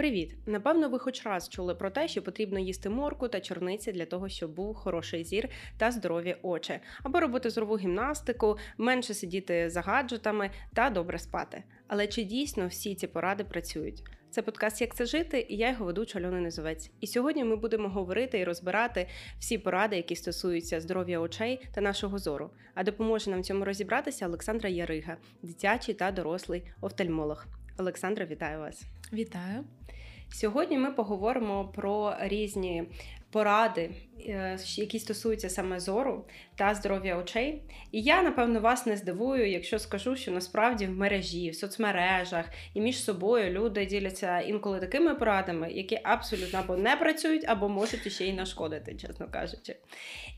Привіт! Напевно, ви хоч раз чули про те, що потрібно їсти морку та чорниці для того, щоб був хороший зір та здорові очі, або робити зорову гімнастику, менше сидіти за гаджетами та добре спати. Але чи дійсно всі ці поради працюють? Це подкаст Як це жити, і я його ведуча Альона Низовець. І сьогодні ми будемо говорити і розбирати всі поради, які стосуються здоров'я очей та нашого зору. А допоможе нам в цьому розібратися Олександра Ярига, дитячий та дорослий офтальмолог. Олександра, вітаю вас! Вітаю! Сьогодні ми поговоримо про різні поради, е, які стосуються саме зору та здоров'я очей. І я, напевно, вас не здивую, якщо скажу, що насправді в мережі, в соцмережах і між собою люди діляться інколи такими порадами, які абсолютно або не працюють, або можуть ще й нашкодити, чесно кажучи.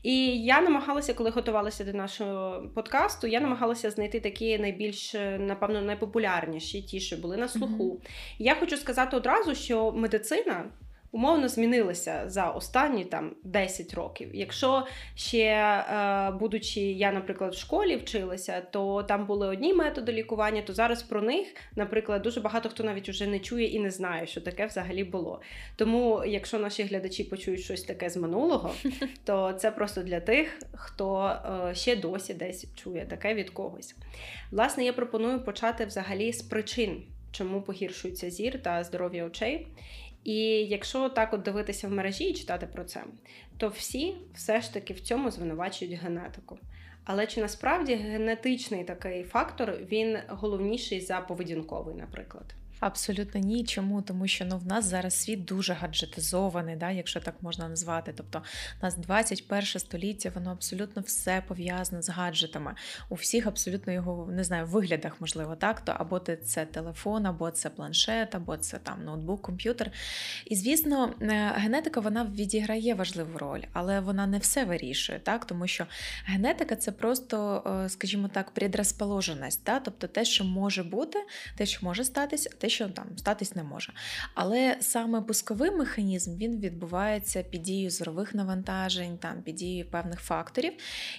І я намагалася, коли готувалася до нашого подкасту, я намагалася знайти такі найбільш, напевно, найпопулярніші, ті, що були на слуху. Mm-hmm. Я хочу сказати одразу, що медицина умовно змінилися за останні там 10 років. Якщо ще, е, будучи я, наприклад, в школі вчилася, то там були одні методи лікування, то зараз про них, наприклад, дуже багато хто навіть уже не чує і не знає, що таке взагалі було. Тому, якщо наші глядачі почують щось таке з минулого, то це просто для тих, хто е, ще досі десь чує таке від когось. Власне, я пропоную почати взагалі з причин. Чому погіршується зір та здоров'я очей, і якщо так от дивитися в мережі і читати про це, то всі все ж таки в цьому звинувачують генетику. Але чи насправді генетичний такий фактор він головніший за поведінковий, наприклад? Абсолютно ні. Чому? Тому що ну в нас зараз світ дуже гаджетизований, да, якщо так можна назвати. Тобто у нас 21 століття, воно абсолютно все пов'язане з гаджетами. У всіх абсолютно його не знаю, виглядах, можливо, так. То або це телефон, або це планшет, або це там ноутбук, комп'ютер. І звісно, е, генетика вона відіграє важливу роль, але вона не все вирішує, так, тому що генетика це просто, е, скажімо так, предрозположеність, да? тобто те, що може бути, те, що може статись, те, що там статись не може. Але саме пусковий механізм він відбувається під дією зорових навантажень, там під дією певних факторів.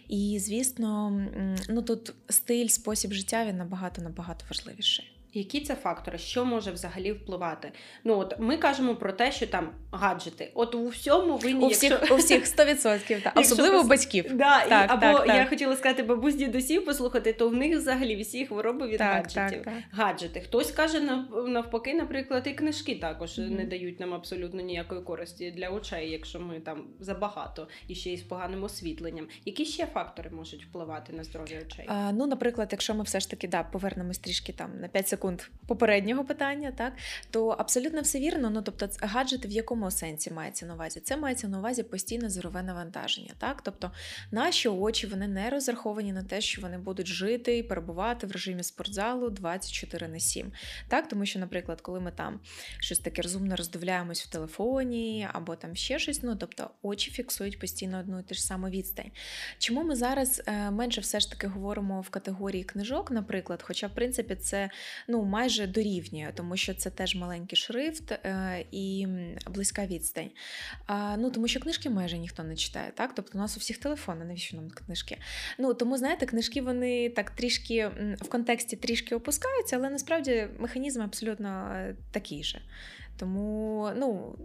І, звісно, ну тут стиль, спосіб життя він набагато набагато важливіший. Які це фактори, що може взагалі впливати? Ну от ми кажемо про те, що там гаджети. От у всьому винні у всіх якщо... у всіх 100%, так. особливо у батьків. Да, так, і, Або так, я так. хотіла сказати, бабусь дідусів послухати, то в них взагалі всі хвороби від так, гаджетів. Гаджети. Хтось каже навпаки, наприклад, і книжки також mm-hmm. не дають нам абсолютно ніякої користі для очей, якщо ми там забагато і ще й з поганим освітленням. Які ще фактори можуть впливати на здоров'я очей? А, Ну, наприклад, якщо ми все ж таки да, повернемось трішки там на 5 секунд секунд попереднього питання, так то абсолютно все вірно. Ну тобто, гаджети в якому сенсі мається на увазі? Це мається на увазі постійне зорове навантаження. Так, тобто наші очі вони не розраховані на те, що вони будуть жити і перебувати в режимі спортзалу 24 на 7. Так, тому що, наприклад, коли ми там щось таке розумно роздивляємось в телефоні або там ще щось, ну тобто очі фіксують постійно одну і ту ж саму відстань. Чому ми зараз е, менше все ж таки говоримо в категорії книжок, наприклад, хоча, в принципі, це ну, майже дорівнює, тому що це теж маленький шрифт е, і близька відстань. Ну, Тому що книжки майже ніхто не читає. так? Тобто у нас у всіх телефони, навіщо нам книжки? Ну, Тому, знаєте, книжки вони так трішки в контексті трішки опускаються, але насправді механізм абсолютно е, такий же. Тому ну,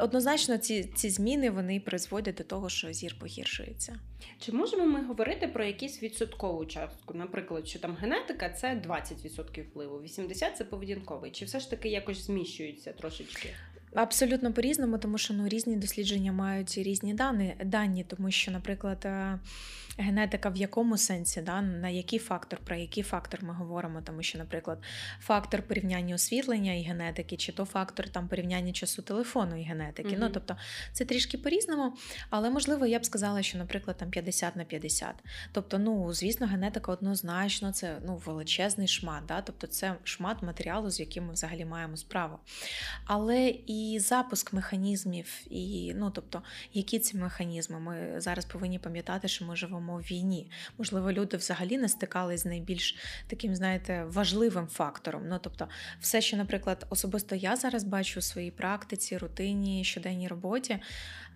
однозначно ці ці зміни вони призводять до того, що зір погіршується. Чи можемо ми говорити про якісь відсоткову частку? Наприклад, що там генетика це 20% впливу, 80% це поведінковий, чи все ж таки якось зміщується трошечки? Абсолютно по-різному, тому що ну, різні дослідження мають різні дані, дані, тому що, наприклад, е, генетика в якому сенсі, да, на який фактор, про який фактор ми говоримо, тому що, наприклад, фактор порівняння освітлення і генетики, чи то фактор там порівняння часу телефону і генетики. Mm-hmm. Ну, тобто це трішки по-різному, але можливо, я б сказала, що, наприклад, там 50 на 50. Тобто, ну, звісно, генетика однозначно це ну, величезний шмат, да, тобто це шмат матеріалу, з яким ми взагалі маємо справу. Але і і запуск механізмів, і ну тобто, які ці механізми. Ми зараз повинні пам'ятати, що ми живемо в війні. Можливо, люди взагалі не стикались з найбільш таким, знаєте, важливим фактором. Ну тобто, все, що, наприклад, особисто я зараз бачу у своїй практиці, рутині, щоденній роботі,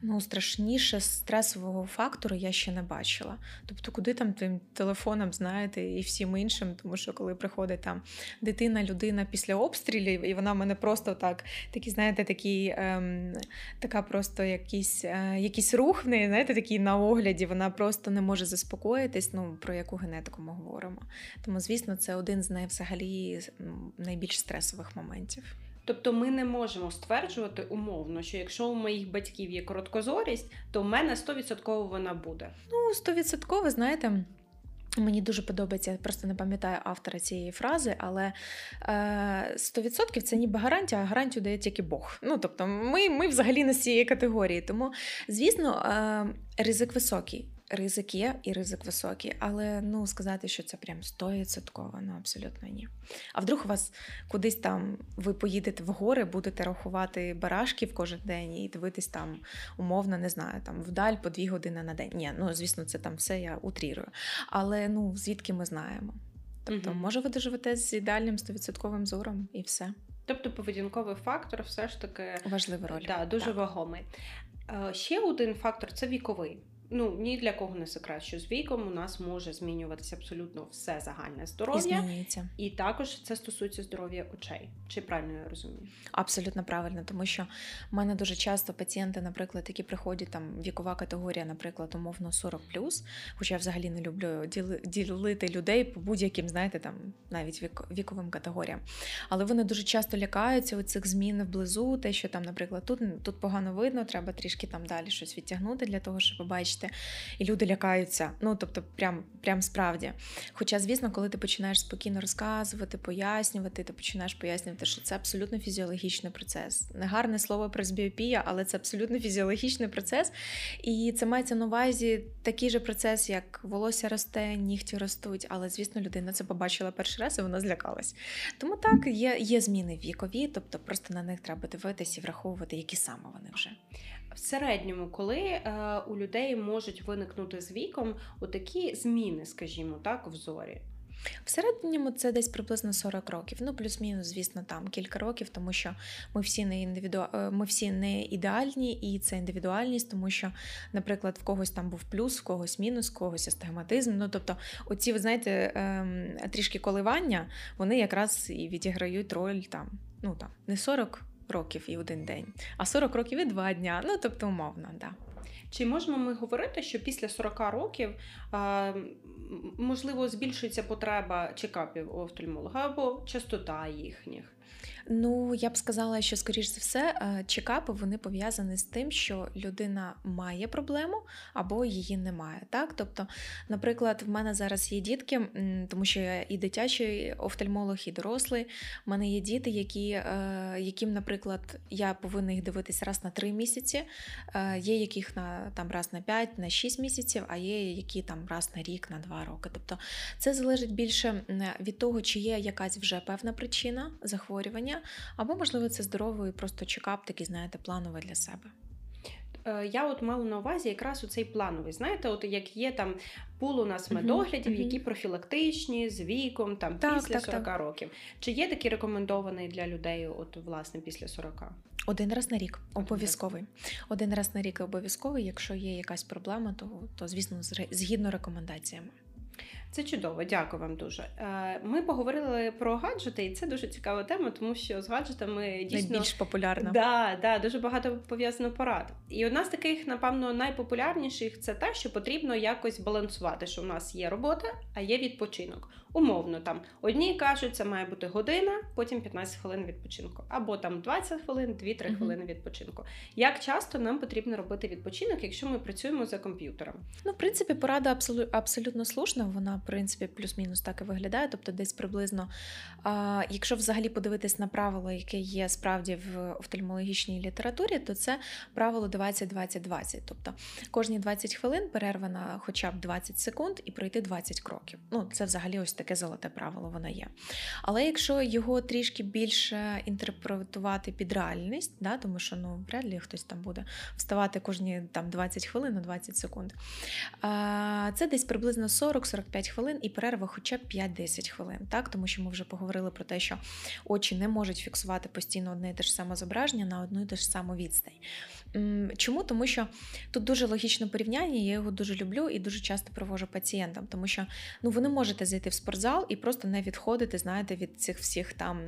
ну страшніше стресового фактору я ще не бачила. Тобто, куди там тим телефоном, знаєте, і всім іншим, тому що коли приходить там дитина, людина після обстрілів, і вона мене просто так, такі, знаєте, такі, ем, така просто якийсь е, якийсь рух в неї, знаєте, такий на огляді, вона просто не може заспокоїтись. Ну про яку генетику ми говоримо. Тому, звісно, це один з найвзагалі найбільш стресових моментів. Тобто ми не можемо стверджувати умовно, що якщо у моїх батьків є короткозорість, то в мене 100% вона буде. Ну, 100%, знаєте. Мені дуже подобається, я просто не пам'ятаю автора цієї фрази, але е, 100% це ніби гарантія, а гарантію дає тільки Бог. Ну тобто, ми ми взагалі не з цієї категорії. Тому, звісно, е, ризик високий. Ризик є і ризик високий, але ну сказати, що це прям стовідсотково, ну абсолютно ні. А вдруг у вас кудись там ви поїдете в гори, будете рахувати барашків кожен день і дивитись там умовно, не знаю, там вдаль по дві години на день. Ні, ну звісно, це там все я утрірую. Але ну звідки ми знаємо? Тобто, угу. може, ви доживете з ідеальним стовідсотковим зором і все. Тобто поведінковий фактор все ж таки важливий роль. Да, дуже так. вагомий. Е, ще один фактор це віковий. Ну, ні для кого не секрет, що з віком у нас може змінюватися абсолютно все загальне здоров'я. І змінюється. І також це стосується здоров'я очей. Чи правильно я розумію? Абсолютно правильно, тому що в мене дуже часто пацієнти, наприклад, які приходять там вікова категорія, наприклад, умовно 40 хоча я взагалі не люблю ділити людей по будь-яким, знаєте, там навіть вік, віковим категоріям. Але вони дуже часто лякаються у цих змін вблизу, те, що там, наприклад, тут тут погано видно, треба трішки там далі щось відтягнути для того, щоб побачити бачите, і люди лякаються. Ну тобто, прям прям справді. Хоча, звісно, коли ти починаєш спокійно розказувати, пояснювати, ти починаєш пояснювати, що це абсолютно фізіологічний процес. Негарне слово пресбіопія, але це абсолютно фізіологічний процес. І це мається на увазі такий же процес, як волосся росте, нігті ростуть. Але, звісно, людина це побачила перший раз і вона злякалась. Тому так, є, є зміни вікові, тобто просто на них треба дивитися і враховувати, які саме вони вже. В середньому, коли е, у людей можуть виникнути з віком отакі зміни, скажімо так, в зорі. В середньому це десь приблизно 40 років. Ну, плюс-мінус, звісно, там кілька років, тому що ми всі не індивіду... Е, ми всі не ідеальні, і це індивідуальність, тому що, наприклад, в когось там був плюс, в когось мінус, в когось астигматизм. Ну, тобто, оці, ви знаєте, ем, трішки коливання, вони якраз і відіграють роль там, ну там, не 40 років і один день, а 40 років і два дня. Ну тобто, умовно, да. Чи можемо ми говорити, що після 40 років можливо збільшується потреба чекапів у офтальмолога або частота їхніх? Ну, я б сказала, що, скоріш за все, е, чекапи вони пов'язані з тим, що людина має проблему або її немає. Так? Тобто, наприклад, в мене зараз є дітки, тому що я і дитячий офтальмолог, і дорослий. У мене є діти, які, е, яким, наприклад, я повинна їх дивитися раз на три місяці, е, є яких на там раз на п'ять, на шість місяців, а є які там раз на рік, на два роки. Тобто це залежить більше від того, чи є якась вже певна причина захворювання або, можливо, це здоровий просто чекап, такий, знаєте, плановий для себе. Е, я от мала на увазі якраз у цей плановий. Знаєте, от як є там пул у нас медоглядів, uh-huh. які профілактичні з віком, там так, після так, 40 так. років. Чи є такий рекомендований для людей, от власне після 40? Один раз на рік обов'язковий. Один раз на рік обов'язковий. Якщо є якась проблема, то, то звісно, згідно рекомендаціями. Це чудово, дякую вам дуже. Е, ми поговорили про гаджети, і це дуже цікава тема, тому що з гаджетами дійсно найбільш популярна. Да, да, дуже багато пов'язано порад. І одна з таких, напевно, найпопулярніших це те, що потрібно якось балансувати, що в нас є робота, а є відпочинок. Умовно, там одні кажуть, це має бути година, потім 15 хвилин відпочинку, або там 20 хвилин, 2-3 uh-huh. хвилини відпочинку. Як часто нам потрібно робити відпочинок, якщо ми працюємо за комп'ютером? Ну, в принципі, порада абсолютно слушна. Вона в принципі, плюс-мінус так і виглядає. Тобто, десь приблизно, а, якщо взагалі подивитись на правило, яке є справді в офтальмологічній літературі, то це правило 20-20-20. Тобто кожні 20 хвилин перерва на хоча б 20 секунд і пройти 20 кроків. Ну, це взагалі ось таке золоте правило, воно є. Але якщо його трішки більше інтерпретувати під реальність, да, тому що ну, вряд ли хтось там буде вставати кожні там 20 хвилин на 20 секунд. Це десь приблизно 40-45 хвилин і перерва хоча б 5-10 хвилин, так? тому що ми вже поговорили про те, що очі не можуть фіксувати постійно одне і те ж саме зображення на одну і те ж саму відстань. Чому? Тому що тут дуже логічне порівняння, я його дуже люблю і дуже часто провожу пацієнтам, тому що ну, ви не можете зайти в спортзал і просто не відходити, знаєте, від цих всіх там,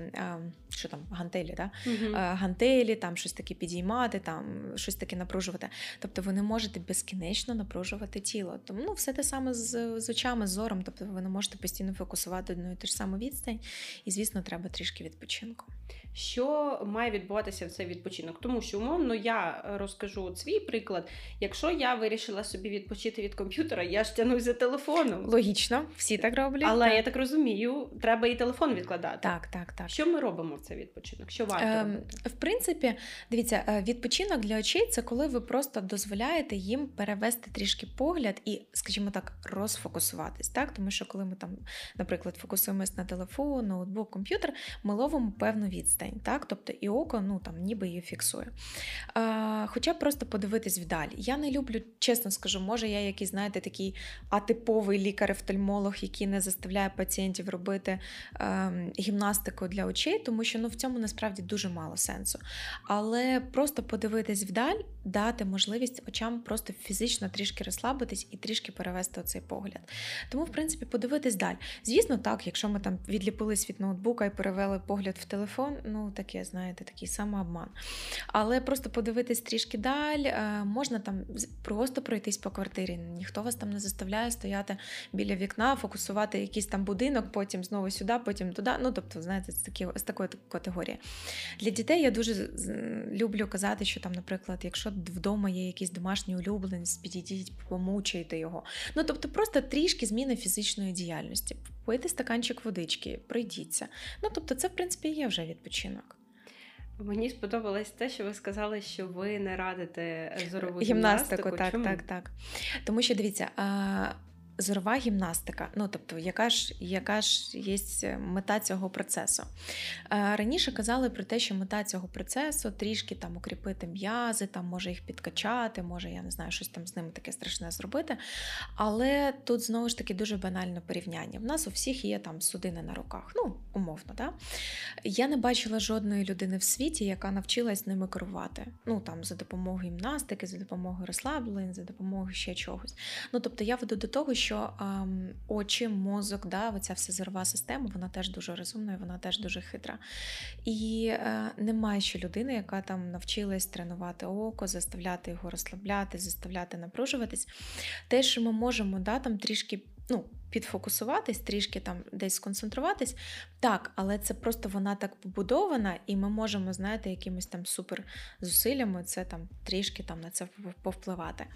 що там, гантелі, да? Угу. гантелі, там щось таке підіймати, там щось таке напружувати. Тобто ви не можете безкінечно напружувати тіло. Тому ну, все те саме з, з очами, з зором, тобто ви не можете постійно фокусувати одну і ту ж саму відстань, і, звісно, треба трішки відпочинку. Що має відбуватися в цей відпочинок? Тому що, умовно, я розкажу свій приклад. Якщо я вирішила собі відпочити від комп'ютера, я ж тянусь за телефоном. Логічно, всі так роблять. Але. Я так розумію, треба і телефон відкладати. Так, так, так. Що ми робимо в цей відпочинок? Що варто ем, робити? В принципі, дивіться, е, відпочинок для очей це коли ви просто дозволяєте їм перевести трішки погляд і, скажімо так, розфокусуватись. Так, тому що коли ми там, наприклад, фокусуємось на телефон, ноутбук, комп'ютер, ми ловимо певну відстань, так, тобто і око, ну там ніби її фіксує. А, Хоча просто подивитись вдалі. Я не люблю, чесно скажу, може, я якийсь, знаєте, такий атиповий лікар-офтальмолог, який не заставляє пацієнтів робити е, гімнастику для очей, тому що ну, в цьому насправді дуже мало сенсу. Але просто подивитись вдаль, дати можливість очам просто фізично трішки розслабитись і трішки перевести оцей погляд. Тому, в принципі, подивитись далі. Звісно, так, якщо ми там відліпились від ноутбука і перевели погляд в телефон, ну таке, знаєте, такий самообман. Але просто подивитись трішки далі, е, можна там просто пройтись по квартирі. Ніхто вас там не заставляє стояти біля вікна, фокусувати якийсь там будинок, потім знову сюди, потім туди. Ну, тобто, знаєте, з такі, з такої категорії. Для дітей я дуже люблю казати, що там, наприклад, якщо вдома є якийсь домашній улюбленець, підійдіть, помучайте його. Ну, тобто, просто трішки зміни фізичної діяльності. Пийте стаканчик водички, пройдіться. Ну, тобто, це, в принципі, є вже відпочинок. Мені сподобалось те, що ви сказали, що ви не радите зорову гімнастику. гімнастику. Так, Чому? так, так. Тому що дивіться, зорова гімнастика. Ну тобто, яка ж яка ж є мета цього процесу? Раніше казали про те, що мета цього процесу трішки там укріпити м'язи, там може їх підкачати, може, я не знаю, щось там з ними таке страшне зробити. Але тут знову ж таки дуже банальне порівняння. В нас у всіх є там судини на руках, ну, умовно, да? Я не бачила жодної людини в світі, яка навчилась ними керувати. Ну там за допомогою гімнастики, за допомогою розслаблень, за допомогою ще чогось. Ну тобто я веду до того, що що ем, очі, мозок, да, оця вся зорова система, вона теж дуже розумна і вона теж дуже хитра. І е, немає ще людини, яка там навчилась тренувати око, заставляти його розслабляти, заставляти напружуватись. Те, що ми можемо да, там трішки ну, підфокусуватись, трішки там десь сконцентруватись. Так, але це просто вона так побудована, і ми можемо, знаєте, якимись там супер зусиллями це там трішки там на це повпливати.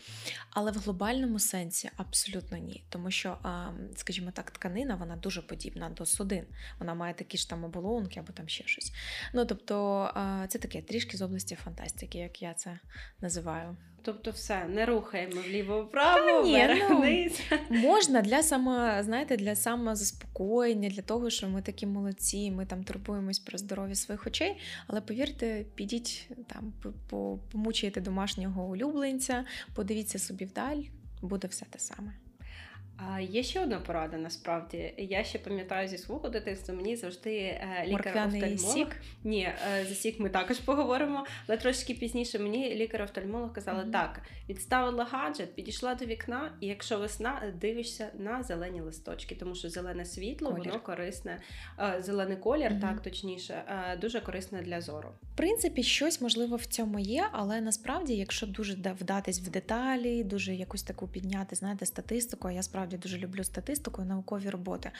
Але в глобальному сенсі абсолютно ні. Тому що, скажімо так, тканина вона дуже подібна до судин. Вона має такі ж там оболонки або там ще щось. Ну тобто, це таке трішки з області фантастики, як я це називаю. Тобто, все, не рухаємо вліво-вправо, ну, можна для само, знаєте, для самозаспокоєння, для того, що ми такі молодці, ми там турбуємось про здоров'я своїх очей. Але повірте, підіть там, помучайте домашнього улюбленця, подивіться собі вдаль, буде все те саме. А Є ще одна порада насправді. Я ще пам'ятаю зі свого дитинства, мені завжди е, лікар-офтальмолог. Ні, е, за сік ми також поговоримо, але трошки пізніше мені лікар-офтальмолог казала: mm-hmm. так, відставила гаджет, підійшла до вікна, і якщо весна, дивишся на зелені листочки, тому що зелене світло, колір. воно корисне, е, зелений колір, mm-hmm. так точніше, дуже корисне для зору. В принципі, щось можливо в цьому є, але насправді, якщо дуже вдатись в деталі, дуже якусь таку підняти, знаєте, статистику, а я справді насправді дуже люблю статистику і наукові роботи.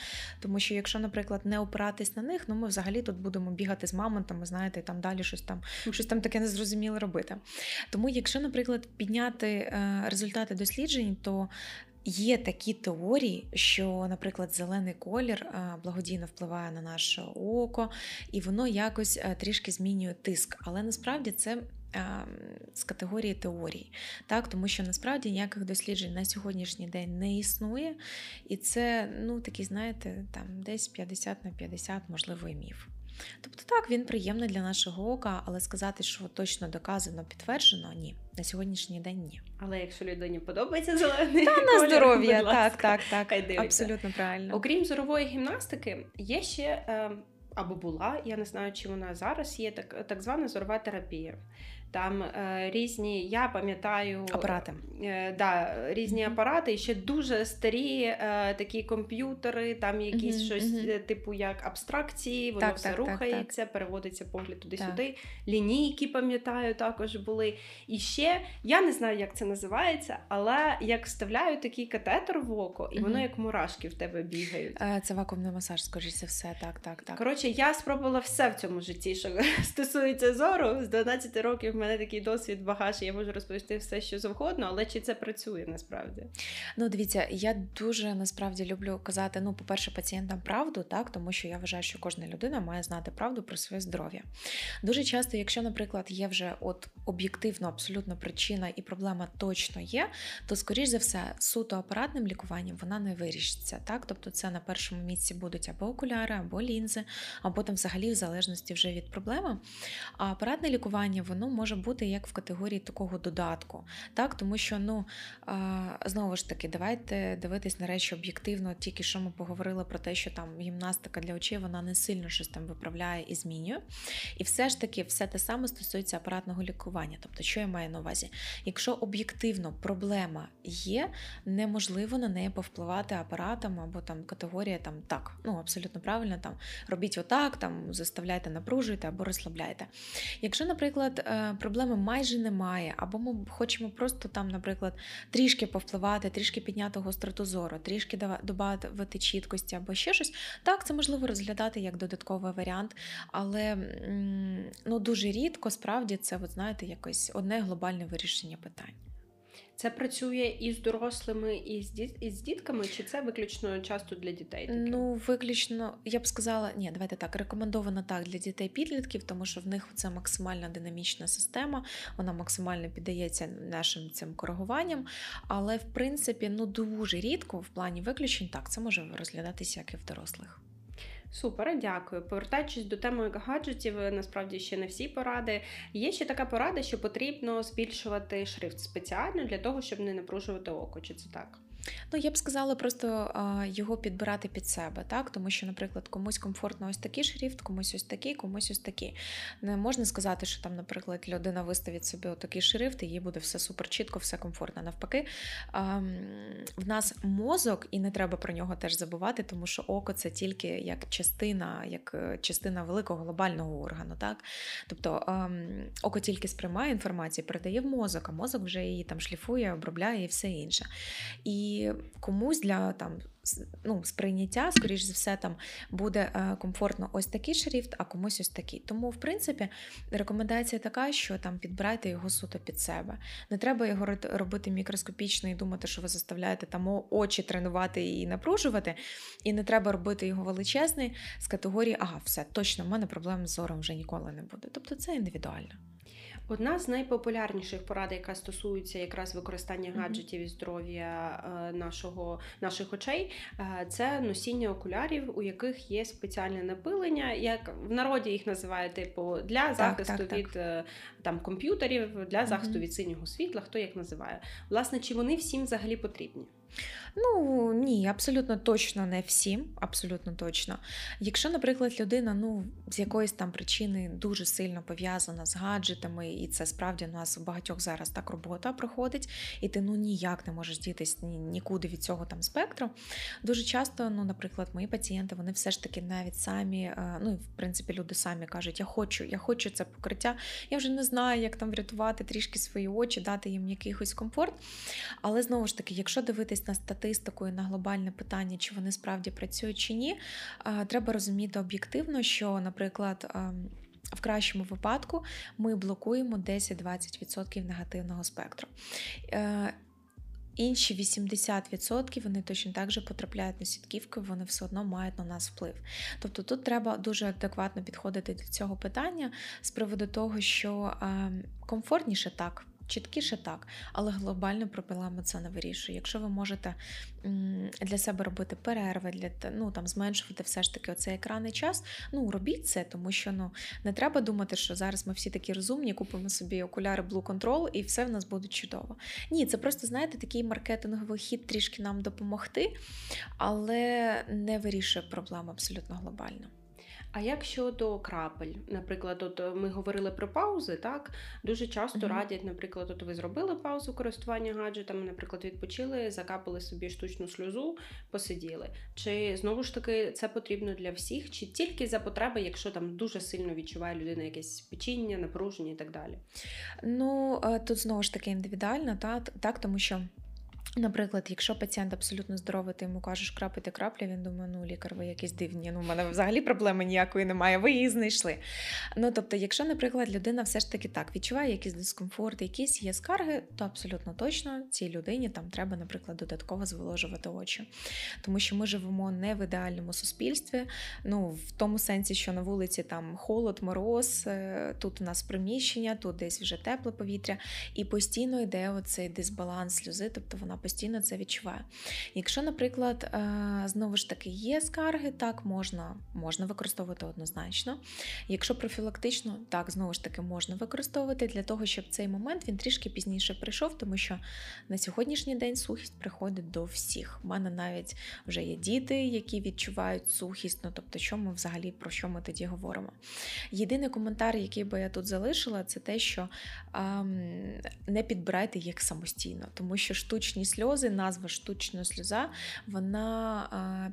Тому що, якщо, наприклад, не опиратись на них, ну ми взагалі тут будемо бігати з мамонтами, знаєте, і там далі щось там щось там таке незрозуміле робити. Тому, якщо, наприклад, підняти е, результати досліджень, то Є такі теорії, що, наприклад, зелений колір благодійно впливає на наше око, і воно якось трішки змінює тиск. Але насправді це з категорії теорій, так тому що насправді ніяких досліджень на сьогоднішній день не існує, і це ну такий, знаєте, там десь 50 на 50, можливо, і міф. Тобто так, він приємний для нашого ока, але сказати, що точно доказано, підтверджено, ні. На сьогоднішній день ні. Але якщо людині подобається зелений Та на здоров'я, так, так, так. Абсолютно правильно. Окрім зорової гімнастики, є ще. Е, або була, я не знаю, чи вона зараз є так так звана зорова терапія. Там е, різні, я пам'ятаю апарати. Е, да, різні апарати, і ще дуже старі е, такі комп'ютери, там якісь uh-huh, щось uh-huh. типу як абстракції, воно так, все так, рухається, так, переводиться погляд туди-сюди. Лінійки, пам'ятаю, також були. І ще я не знаю, як це називається, але як вставляю такий катетер в око, і воно uh-huh. як мурашки в тебе бігають. Е, це вакуумний масаж, скоріше за все. Так, так, так. Коротше, я спробувала все в цьому житті, що стосується зору з 12 років мене такий досвід багаж, і я можу розповісти все, що завгодно, але чи це працює насправді? Ну, дивіться, я дуже насправді люблю казати: ну, по-перше, пацієнтам правду, так, тому що я вважаю, що кожна людина має знати правду про своє здоров'я. Дуже часто, якщо, наприклад, є вже от об'єктивно абсолютно причина і проблема точно є, то, скоріш за все, суто апаратним лікуванням вона не вирішиться. Так? Тобто, це на першому місці будуть або окуляри, або лінзи, або там взагалі в залежності вже від проблеми. А апаратне лікування воно може бути як в категорії такого додатку. Так? Тому що, ну, знову ж таки, давайте дивитись на речі об'єктивно, тільки що ми поговорили про те, що там гімнастика для очей вона не сильно щось там виправляє і змінює. І все ж таки, все те саме стосується апаратного лікування. Тобто, що я маю на увазі? Якщо об'єктивно проблема є, неможливо на неї повпливати апаратом або там категорія там так, ну абсолютно правильно, там робіть отак, там заставляйте, напружуйте або розслабляйте. Якщо, наприклад, е, проблеми майже немає, або ми хочемо просто там, наприклад, трішки повпливати, трішки підняти гостроту зору, трішки додати чіткості або ще щось, так, це можливо розглядати як додатковий варіант, але ну, дуже рідко справді це, от, знаєте, якось одне глобальне вирішення питань. Це працює і з дорослими, і з діт... і з дітками, чи це виключно часто для дітей? Таке? Ну, виключно, я б сказала, ні, давайте так, рекомендовано так для дітей-підлітків, тому що в них це максимально динамічна система, вона максимально піддається нашим цим коригуванням. Але в принципі, ну дуже рідко в плані виключень так це може розглядатися як і в дорослих. Супер, дякую. Повертаючись до теми гаджетів, насправді ще не всі поради. Є ще така порада, що потрібно збільшувати шрифт спеціально для того, щоб не напружувати око. Чи це так? Ну, я б сказала, просто його підбирати під себе, так? Тому що, наприклад, комусь комфортно ось такий шрифт, комусь ось такий, комусь ось такий. Не можна сказати, що там, наприклад, людина виставить собі такий шрифт, і їй буде все супер чітко, все комфортно. Навпаки, в нас мозок, і не треба про нього теж забувати, тому що око це тільки як частина, як е, частина великого глобального органу. так? Тобто око тільки сприймає інформацію, передає в мозок, а мозок вже її там шліфує, обробляє і все інше. І комусь для там ну, сприйняття, скоріш за все, там буде е, комфортно ось такий шрифт, а комусь ось такий. Тому, в принципі, рекомендація така, що там підбирайте його суто під себе. Не треба його робити мікроскопічно і думати, що ви заставляєте там очі тренувати і напружувати. І не треба робити його величезний з категорії, ага, все, точно, в мене проблем з зором вже ніколи не буде. Тобто це індивідуально. Одна з найпопулярніших порад, яка стосується якраз використання гаджетів і здоров'я е, нашого наших очей, е, це носіння окулярів, у яких є спеціальне напилення, як в народі їх називають типу для захисту так, так, від так. Е, там комп'ютерів, для захисту від синього світла, хто як називає. Власне, чи вони всім взагалі потрібні? Ну ні, абсолютно точно не всім. Абсолютно точно. Якщо, наприклад, людина ну, з якоїсь там причини дуже сильно пов'язана з гаджетами, і це справді у нас у багатьох зараз так робота проходить, і ти ну ніяк не можеш дітись нікуди від цього там спектру. Дуже часто, ну, наприклад, мої пацієнти вони все ж таки навіть самі, е, ну в принципі, люди самі кажуть, я хочу, я хочу це покриття. Я вже не знаю, як там врятувати трішки свої очі, дати їм якийсь комфорт. Але знову ж таки, якщо дивитись дивитись на статистику і на глобальне питання, чи вони справді працюють чи ні, треба розуміти об'єктивно, що, наприклад, в кращому випадку ми блокуємо 10-20% негативного спектру. Е, інші 80% вони точно так же потрапляють на сітківки, вони все одно мають на нас вплив. Тобто тут треба дуже адекватно підходити до цього питання з приводу того, що е, комфортніше так. Чіткіше так, але глобальну проблему це не вирішує. Якщо ви можете для себе робити перерви, для ну там зменшувати все ж таки оцей екранний час, ну робіть це, тому що ну не треба думати, що зараз ми всі такі розумні, купимо собі окуляри Blue Control і все в нас буде чудово. Ні, це просто, знаєте, такий маркетинговий хід трішки нам допомогти, але не вирішує проблему абсолютно глобально. А як щодо крапель, наприклад, от е, ми говорили про паузи, так дуже часто mm-hmm. радять, наприклад, от ви зробили паузу користування гаджетами, наприклад, відпочили, закапали собі штучну сльозу, посиділи. Чи знову ж таки це потрібно для всіх, чи тільки за потреби, якщо там дуже сильно відчуває людина якесь печіння, напруження і так далі? Ну е, тут знову ж таки індивідуально, так, так тому що. Наприклад, якщо пацієнт абсолютно здоровий, ти йому кажеш крапити краплі, він думає, ну лікар, ви якісь дивні, ну в мене взагалі проблеми ніякої немає, ви її знайшли. Ну тобто, якщо, наприклад, людина все ж таки так відчуває якийсь дискомфорт, якісь є скарги, то абсолютно точно цій людині там треба, наприклад, додатково зволожувати очі. Тому що ми живемо не в ідеальному суспільстві, ну в тому сенсі, що на вулиці там холод, мороз, е, тут у нас приміщення, тут десь вже тепле повітря, і постійно йде оцей дисбаланс сльози, тобто вона постійно це відчуває. Якщо, наприклад, е, знову ж таки є скарги, так можна можна використовувати однозначно. Якщо профілактично, так, знову ж таки, можна використовувати для того, щоб цей момент він трішки пізніше прийшов, тому що на сьогоднішній день сухість приходить до всіх. У мене навіть вже є діти, які відчувають сухість, ну тобто, що ми взагалі про що ми тоді говоримо. Єдиний коментар, який би я тут залишила, це те, що ем, не підбирайте їх самостійно, тому що штучні сльози, назва штучна сльоза, вона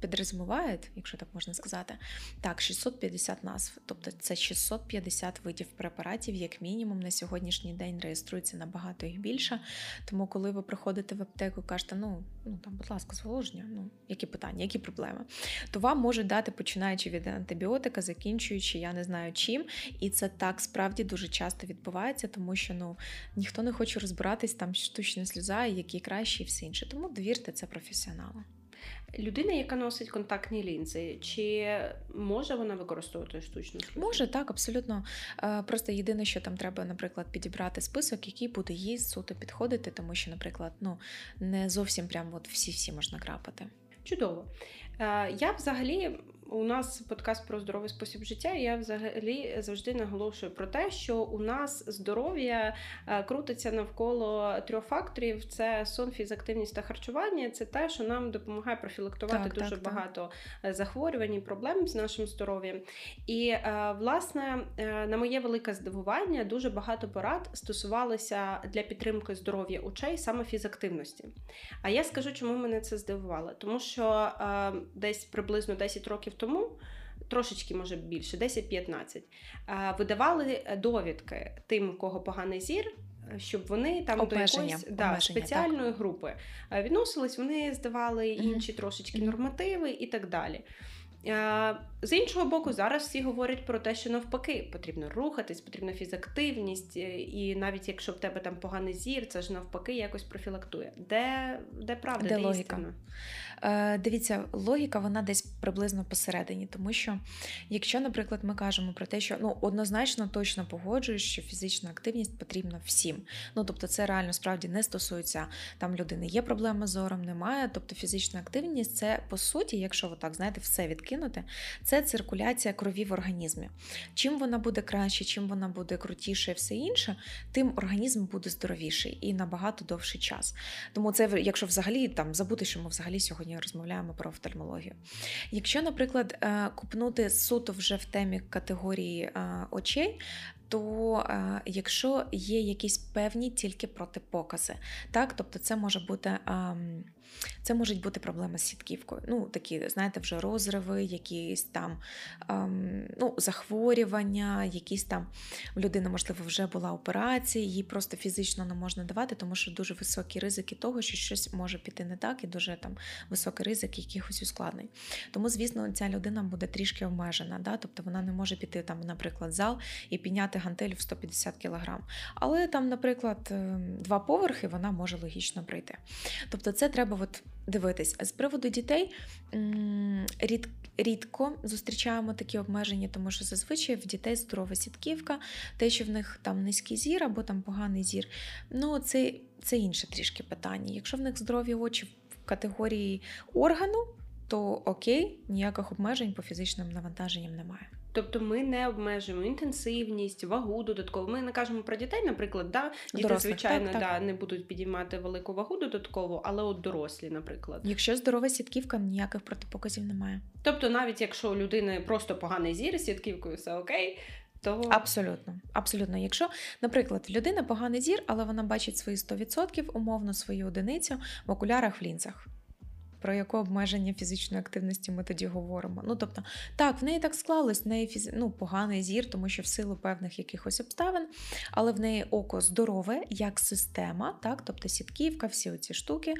підрозуміває, якщо так можна сказати, так, 650 назв. Тобто це 650 видів препаратів, як мінімум, на сьогоднішній день реєструється набагато їх більше. Тому, коли ви приходите в аптеку, кажете, ну ну там, будь ласка, зволоження, ну які питання, які проблеми, то вам можуть дати починаючи від антибіотика, закінчуючи, я не знаю чим. І це так справді дуже часто відбувається, тому що ну ніхто не хоче розбиратись там штучна сльоза які кращі і все інше. Тому довірте це професіоналу. Людина, яка носить контактні лінзи, чи може вона використовувати штучну сльозу? Може, так, абсолютно. Е, просто єдине, що там треба, наприклад, підібрати список, який буде їй суто підходити, тому що, наприклад, ну не зовсім прям от всі-всі можна крапати. Чудово. Е, я взагалі у нас подкаст про здоровий спосіб життя. і Я взагалі завжди наголошую про те, що у нас здоров'я е, крутиться навколо трьох факторів: це сон, фізактивність та харчування. Це те, що нам допомагає профілактувати так, дуже так, багато так. Е, захворювань і проблем з нашим здоров'ям. І е, власне, на моє велике здивування, дуже багато порад стосувалися для підтримки здоров'я очей саме фізактивності. А я скажу, чому мене це здивувало, тому що десь приблизно 10 років тому. Трошечки, може більше, 10-15, видавали довідки тим, у кого поганий зір, щоб вони там Обмеження. до якоїсь да, спеціальної так. групи відносились, вони здавали інші mm-hmm. трошечки нормативи і так далі. З іншого боку, зараз всі говорять про те, що навпаки потрібно рухатись, потрібна фізактивність, е, і навіть якщо в тебе там поганий зір, це ж навпаки якось профілактує. Де де правда, де, де логіка? Е, Дивіться, логіка вона десь приблизно посередині, тому що якщо, наприклад, ми кажемо про те, що ну однозначно точно погоджуюсь, що фізична активність потрібна всім. Ну тобто, це реально справді не стосується там людини. Є проблема з зором, немає. Тобто фізична активність це по суті, якщо ви так знаєте, все відкинути це циркуляція крові в організмі. Чим вона буде краще, чим вона буде крутіше і все інше, тим організм буде здоровіший і набагато довший час. Тому це, якщо взагалі там забути, що ми взагалі сьогодні розмовляємо про офтальмологію. Якщо, наприклад, е, купнути суто вже в темі категорії е, очей, то е, якщо є якісь певні тільки протипокази, так, тобто це може бути. Це можуть бути проблеми з сітківкою. Ну, такі, знаєте, вже розриви, якісь там ем, ну, захворювання, якісь там у людини, можливо, вже була операція, їй просто фізично не можна давати, тому що дуже високі ризики того, що щось може піти не так, і дуже там високий ризик якихось ускладнень. Тому, звісно, ця людина буде трішки обмежена. Да? Тобто вона не може піти, там, наприклад, в зал і підняти гантель в 150 кг. Але там, наприклад, ем, два поверхи вона може логічно пройти. Тобто, це треба от дивитись. З приводу дітей рід, рідко зустрічаємо такі обмеження, тому що зазвичай в дітей здорова сітківка, те, що в них там низький зір або там поганий зір. Ну, це, це інше трішки питання. Якщо в них здорові очі в категорії органу, то окей, ніяких обмежень по фізичним навантаженням немає. Тобто ми не обмежуємо інтенсивність, вагу додатково. Ми не кажемо про дітей, наприклад, да, діти, Дорослих, звичайно, так, так. Да, не будуть підіймати велику вагу додатково, але от дорослі, наприклад. Якщо здорова сітківка, ніяких протипоказів немає. Тобто, навіть якщо у людини просто поганий зір з сітківкою, все окей. То... Абсолютно, абсолютно. Якщо, наприклад, людина поганий зір, але вона бачить свої 100%, умовно свою одиницю в окулярах в лінзах про яке обмеження фізичної активності ми тоді говоримо. Ну тобто, так, в неї так склалось, в неї фіз... ну, поганий зір, тому що в силу певних якихось обставин, але в неї око здорове як система, так, тобто сітківка, всі оці штуки,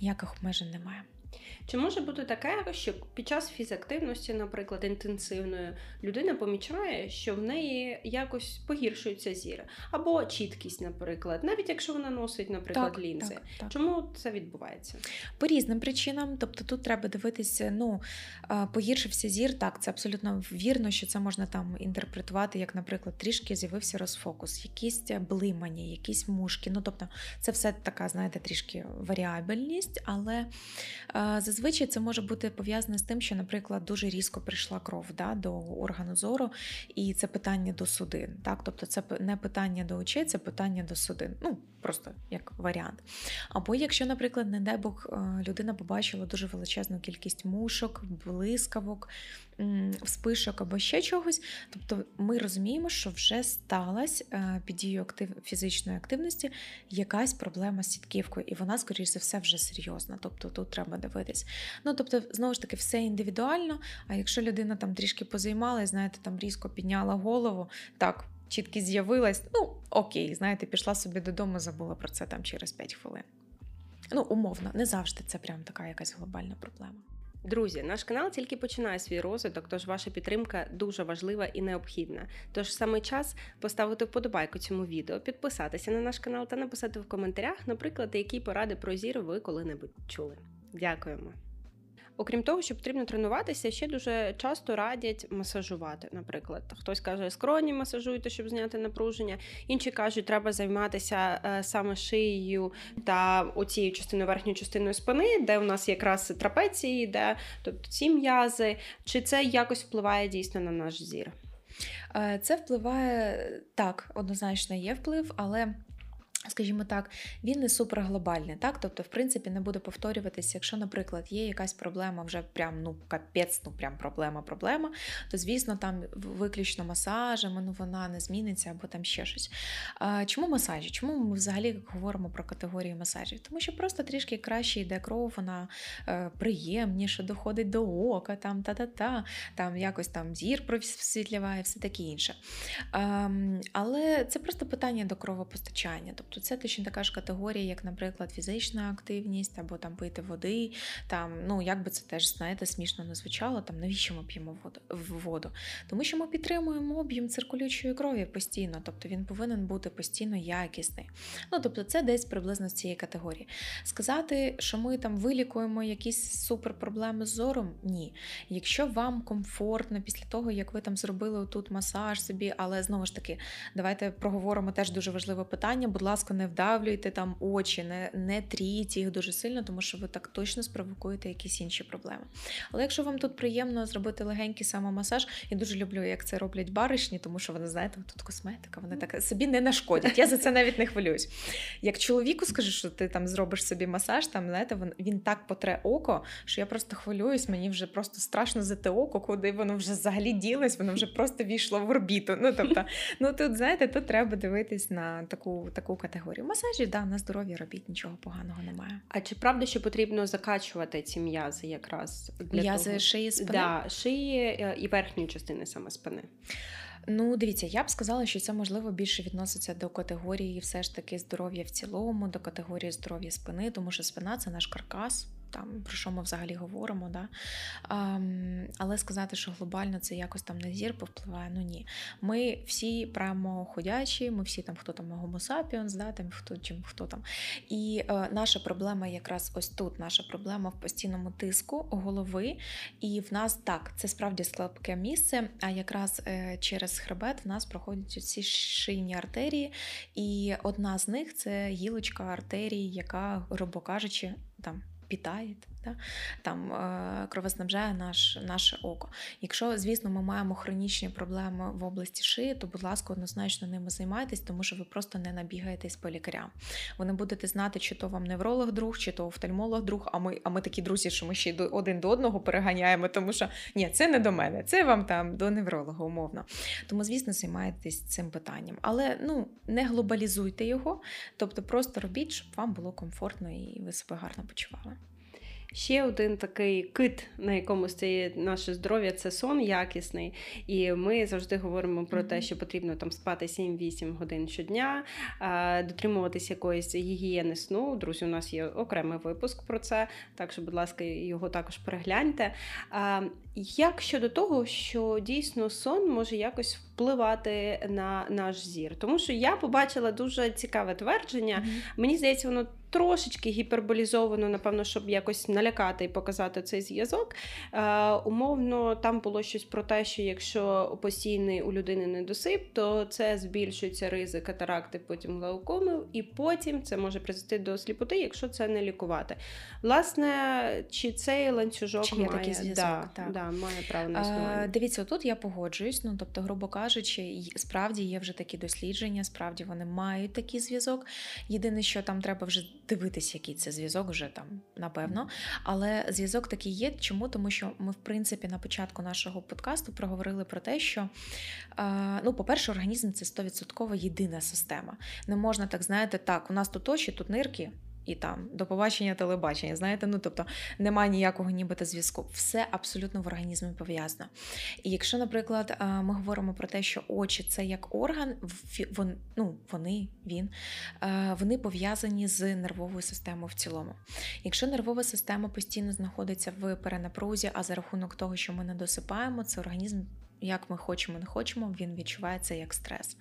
ніяких обмежень немає. Чи може бути таке, що під час фізактивності, наприклад, інтенсивної, людина помічає, що в неї якось погіршується зір, або чіткість, наприклад, навіть якщо вона носить, наприклад, так, лінзи. Так, так. Чому це відбувається? По різним причинам, тобто тут треба дивитися, ну погіршився зір, так, це абсолютно вірно, що це можна там інтерпретувати, як, наприклад, трішки з'явився розфокус, якісь блимання, якісь мушки. Ну тобто, це все така, знаєте, трішки варіабельність, але зазвичай це може бути пов'язане з тим, що, наприклад, дуже різко прийшла кров да, до органу зору, і це питання до судин. Так? Тобто це не питання до очей, це питання до судин. Ну, просто як варіант. Або якщо, наприклад, не дай Бог, людина побачила дуже величезну кількість мушок, блискавок, вспишок або ще чогось. Тобто ми розуміємо, що вже сталася е, під дією актив... фізичної активності якась проблема з сітківкою, і вона, скоріш за все, вже серйозна. Тобто тут треба дивитись. Ну тобто, знову ж таки, все індивідуально. А якщо людина там трішки позаймалась, знаєте, там різко підняла голову, так. Чіткість з'явилась, ну окей, знаєте, пішла собі додому, забула про це там через 5 хвилин. Ну, умовно, не завжди це прям така якась глобальна проблема. Друзі, наш канал тільки починає свій розвиток, тож ваша підтримка дуже важлива і необхідна. Тож саме час поставити вподобайку цьому відео, підписатися на наш канал та написати в коментарях, наприклад, які поради про зір ви коли-небудь чули. Дякуємо. Окрім того, що потрібно тренуватися, ще дуже часто радять масажувати. Наприклад, хтось каже, скроні масажуйте, щоб зняти напруження. Інші кажуть, треба займатися е, саме шиєю та оцією частиною верхньою частиною спини, де у нас якраз трапеції йде, тобто ці м'язи. Чи це якось впливає дійсно на наш зір? Е, це впливає так, однозначно є вплив, але Скажімо так, він не суперглобальний, так? Тобто, в принципі, не буде повторюватися, якщо, наприклад, є якась проблема, вже прям ну капець, ну прям проблема-проблема, то звісно, там виключно масажами, ну вона не зміниться або там ще щось. А, Чому масажі? Чому ми взагалі говоримо про категорії масажів? Тому що просто трішки краще йде кров, вона е, приємніше доходить до ока, там та-та-та, там якось там зір просвітлюває, все таке інше. А, але це просто питання до кровопостачання. Тобто це точно така ж категорія, як, наприклад, фізична активність або там пити води. Там, ну як би це теж знаєте, смішно не звучало, там навіщо ми п'ємо воду? Тому що ми підтримуємо об'єм циркулюючої крові постійно, тобто він повинен бути постійно якісний. Ну тобто, це десь приблизно з цієї категорії. Сказати, що ми там вилікуємо якісь суперпроблеми з зором, ні. Якщо вам комфортно після того, як ви там зробили тут масаж собі, але знову ж таки, давайте проговоримо теж дуже важливе питання. Будь ласка ласка, не вдавлюйте там очі, не не тріть їх дуже сильно, тому що ви так точно спровокуєте якісь інші проблеми. Але якщо вам тут приємно зробити легенький самомасаж, я дуже люблю, як це роблять баришні, тому що вони, знаєте, тут косметика, вони так собі не нашкодять. Я за це навіть не хвилююсь. Як чоловіку скажу, що ти там зробиш собі масаж, там знаєте, він, він так потре око, що я просто хвилююсь, мені вже просто страшно за те око, куди воно вже взагалі ділось, воно вже просто війшло в орбіту. Ну тобто, ну тут знаєте, тут треба дивитись на таку таку категорію категорію. Масажі, да, на здоров'я робіть, нічого поганого немає. А чи правда, що потрібно закачувати ці м'язи якраз для М'язи того? шиї спини? Да, шиї е, і верхньої частини саме спини. Ну, дивіться, я б сказала, що це можливо більше відноситься до категорії все ж таки здоров'я в цілому, до категорії здоров'я спини, тому що спина це наш каркас. Там про що ми взагалі говоримо, да? А, але сказати, що глобально це якось там на зір повпливає, ну ні. Ми всі прямо ходячі, ми всі там, хто там Homo sapiens, да, там хто чим хто там. І е, наша проблема якраз ось тут. Наша проблема в постійному тиску голови. І в нас так, це справді слабке місце. А якраз е, через хребет в нас проходять ці шийні артерії, і одна з них це гілочка артерії, яка, грубо кажучи, там питає, да? там е, кровоснабжає наш, наше око. Якщо, звісно, ми маємо хронічні проблеми в області шиї, то, будь ласка, однозначно ними займайтесь, тому що ви просто не набігаєтесь по лікарям. Ви не будете знати, чи то вам невролог друг, чи то офтальмолог друг, а ми, а ми такі друзі, що ми ще й один до одного переганяємо, тому що ні, це не до мене, це вам там до невролога, умовно. Тому, звісно, займайтесь цим питанням. Але ну, не глобалізуйте його, тобто просто робіть, щоб вам було комфортно і ви себе гарно почували. Ще один такий кит, на якому стоїть наше здоров'я, це сон якісний. І ми завжди говоримо про mm-hmm. те, що потрібно там спати 7-8 годин щодня, дотримуватись якоїсь гігієни сну. Друзі, у нас є окремий випуск про це, так що, будь ласка, його також перегляньте. Як щодо того, що дійсно сон може якось впливати на наш зір? Тому що я побачила дуже цікаве твердження. Mm-hmm. Мені здається, воно трошечки гіперболізовано, напевно, щоб якось налякати і показати цей зв'язок. Е, Умовно, там було щось про те, що якщо постійний у людини недосип, то це збільшується ризик катаракти, потім глаукоми, і потім це може призвести до сліпоти, якщо це не лікувати. Власне, чи цей ланцюжок чи є має такий зв'язок? Да, так. Да, має право на існування? Дивіться, тут я погоджуюсь. Ну тобто, грубо кажучи, справді є вже такі дослідження, справді вони мають такий зв'язок. Єдине, що там треба вже дивитися, який це зв'язок вже там, напевно. Але зв'язок такий є. Чому? Тому що ми, в принципі, на початку нашого подкасту проговорили про те, що, ну, по-перше, організм це 100% єдина система. Не можна так, знаєте, так, у нас тут очі, тут нирки і там до побачення телебачення. Знаєте, ну тобто немає ніякого нібито зв'язку. Все абсолютно в організмі пов'язано. І якщо, наприклад, ми говоримо про те, що очі це як орган, вон, ну, вони, він, вони пов'язані з нервовою системою в цілому. Якщо нервова система постійно знаходиться в перенапрузі, а за рахунок того, що ми не досипаємо, це організм як ми хочемо, не хочемо, він відчувається як стрес.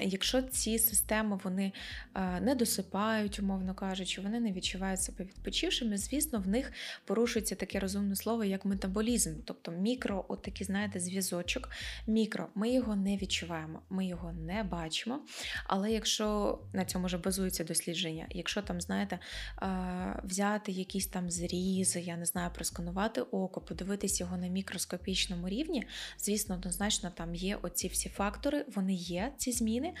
Якщо ці системи вони е, не досипають, умовно кажучи, вони не відчувають себе відпочившими, звісно, в них порушується таке розумне слово, як метаболізм, тобто мікро, от такий, знаєте, зв'язочок. Мікро, ми його не відчуваємо, ми його не бачимо. Але якщо на цьому вже базується дослідження, якщо там, знаєте, е, взяти якісь там зрізи, я не знаю, просканувати око, подивитись його на мікроскопічному рівні, звісно, однозначно там є оці всі фактори, вони є, ці зміни.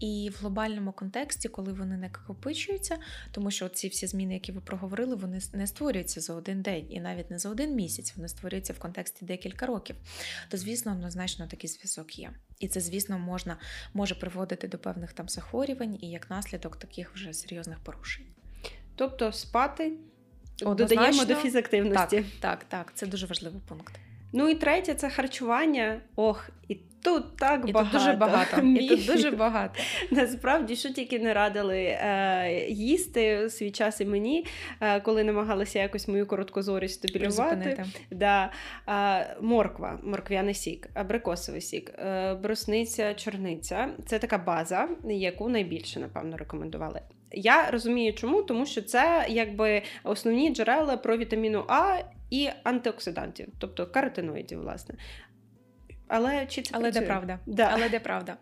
І в глобальному контексті, коли вони не накопичуються, тому що ці всі зміни, які ви проговорили, вони не створюються за один день і навіть не за один місяць, вони створюються в контексті декілька років. То, звісно, однозначно такий зв'язок є. І це, звісно, можна може приводити до певних там захворювань і як наслідок таких вже серйозних порушень. Тобто спати Однозначно, додаємо до фізактивності. Так, так, так, це дуже важливий пункт. Ну і третє це харчування. Ох, і тут так і багато. Тут дуже багато. І тут дуже багато. Насправді, що тільки не радили е, їсти свій час і мені, е, коли намагалися якось мою короткозорість стабілювати. Да. Е, морква, морквяний сік, абрикосовий сік, е, брусниця, чорниця це така база, яку найбільше, напевно, рекомендували. Я розумію, чому, тому що це якби основні джерела про вітаміну А і антиоксидантів, тобто каротиноїдів, власне. Але чи це але де правда? Да. Але де правда?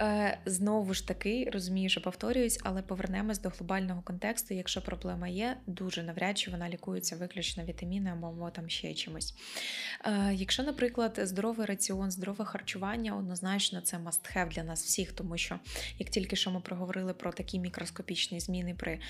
Е, Знову ж таки, розумію, що повторююсь, але повернемось до глобального контексту. Якщо проблема є, дуже навряд чи вона лікується виключно вітамінами або там ще чимось. Е, Якщо, наприклад, здоровий раціон, здорове харчування, однозначно це must have для нас всіх, тому що як тільки що ми проговорили про такі мікроскопічні зміни при, е,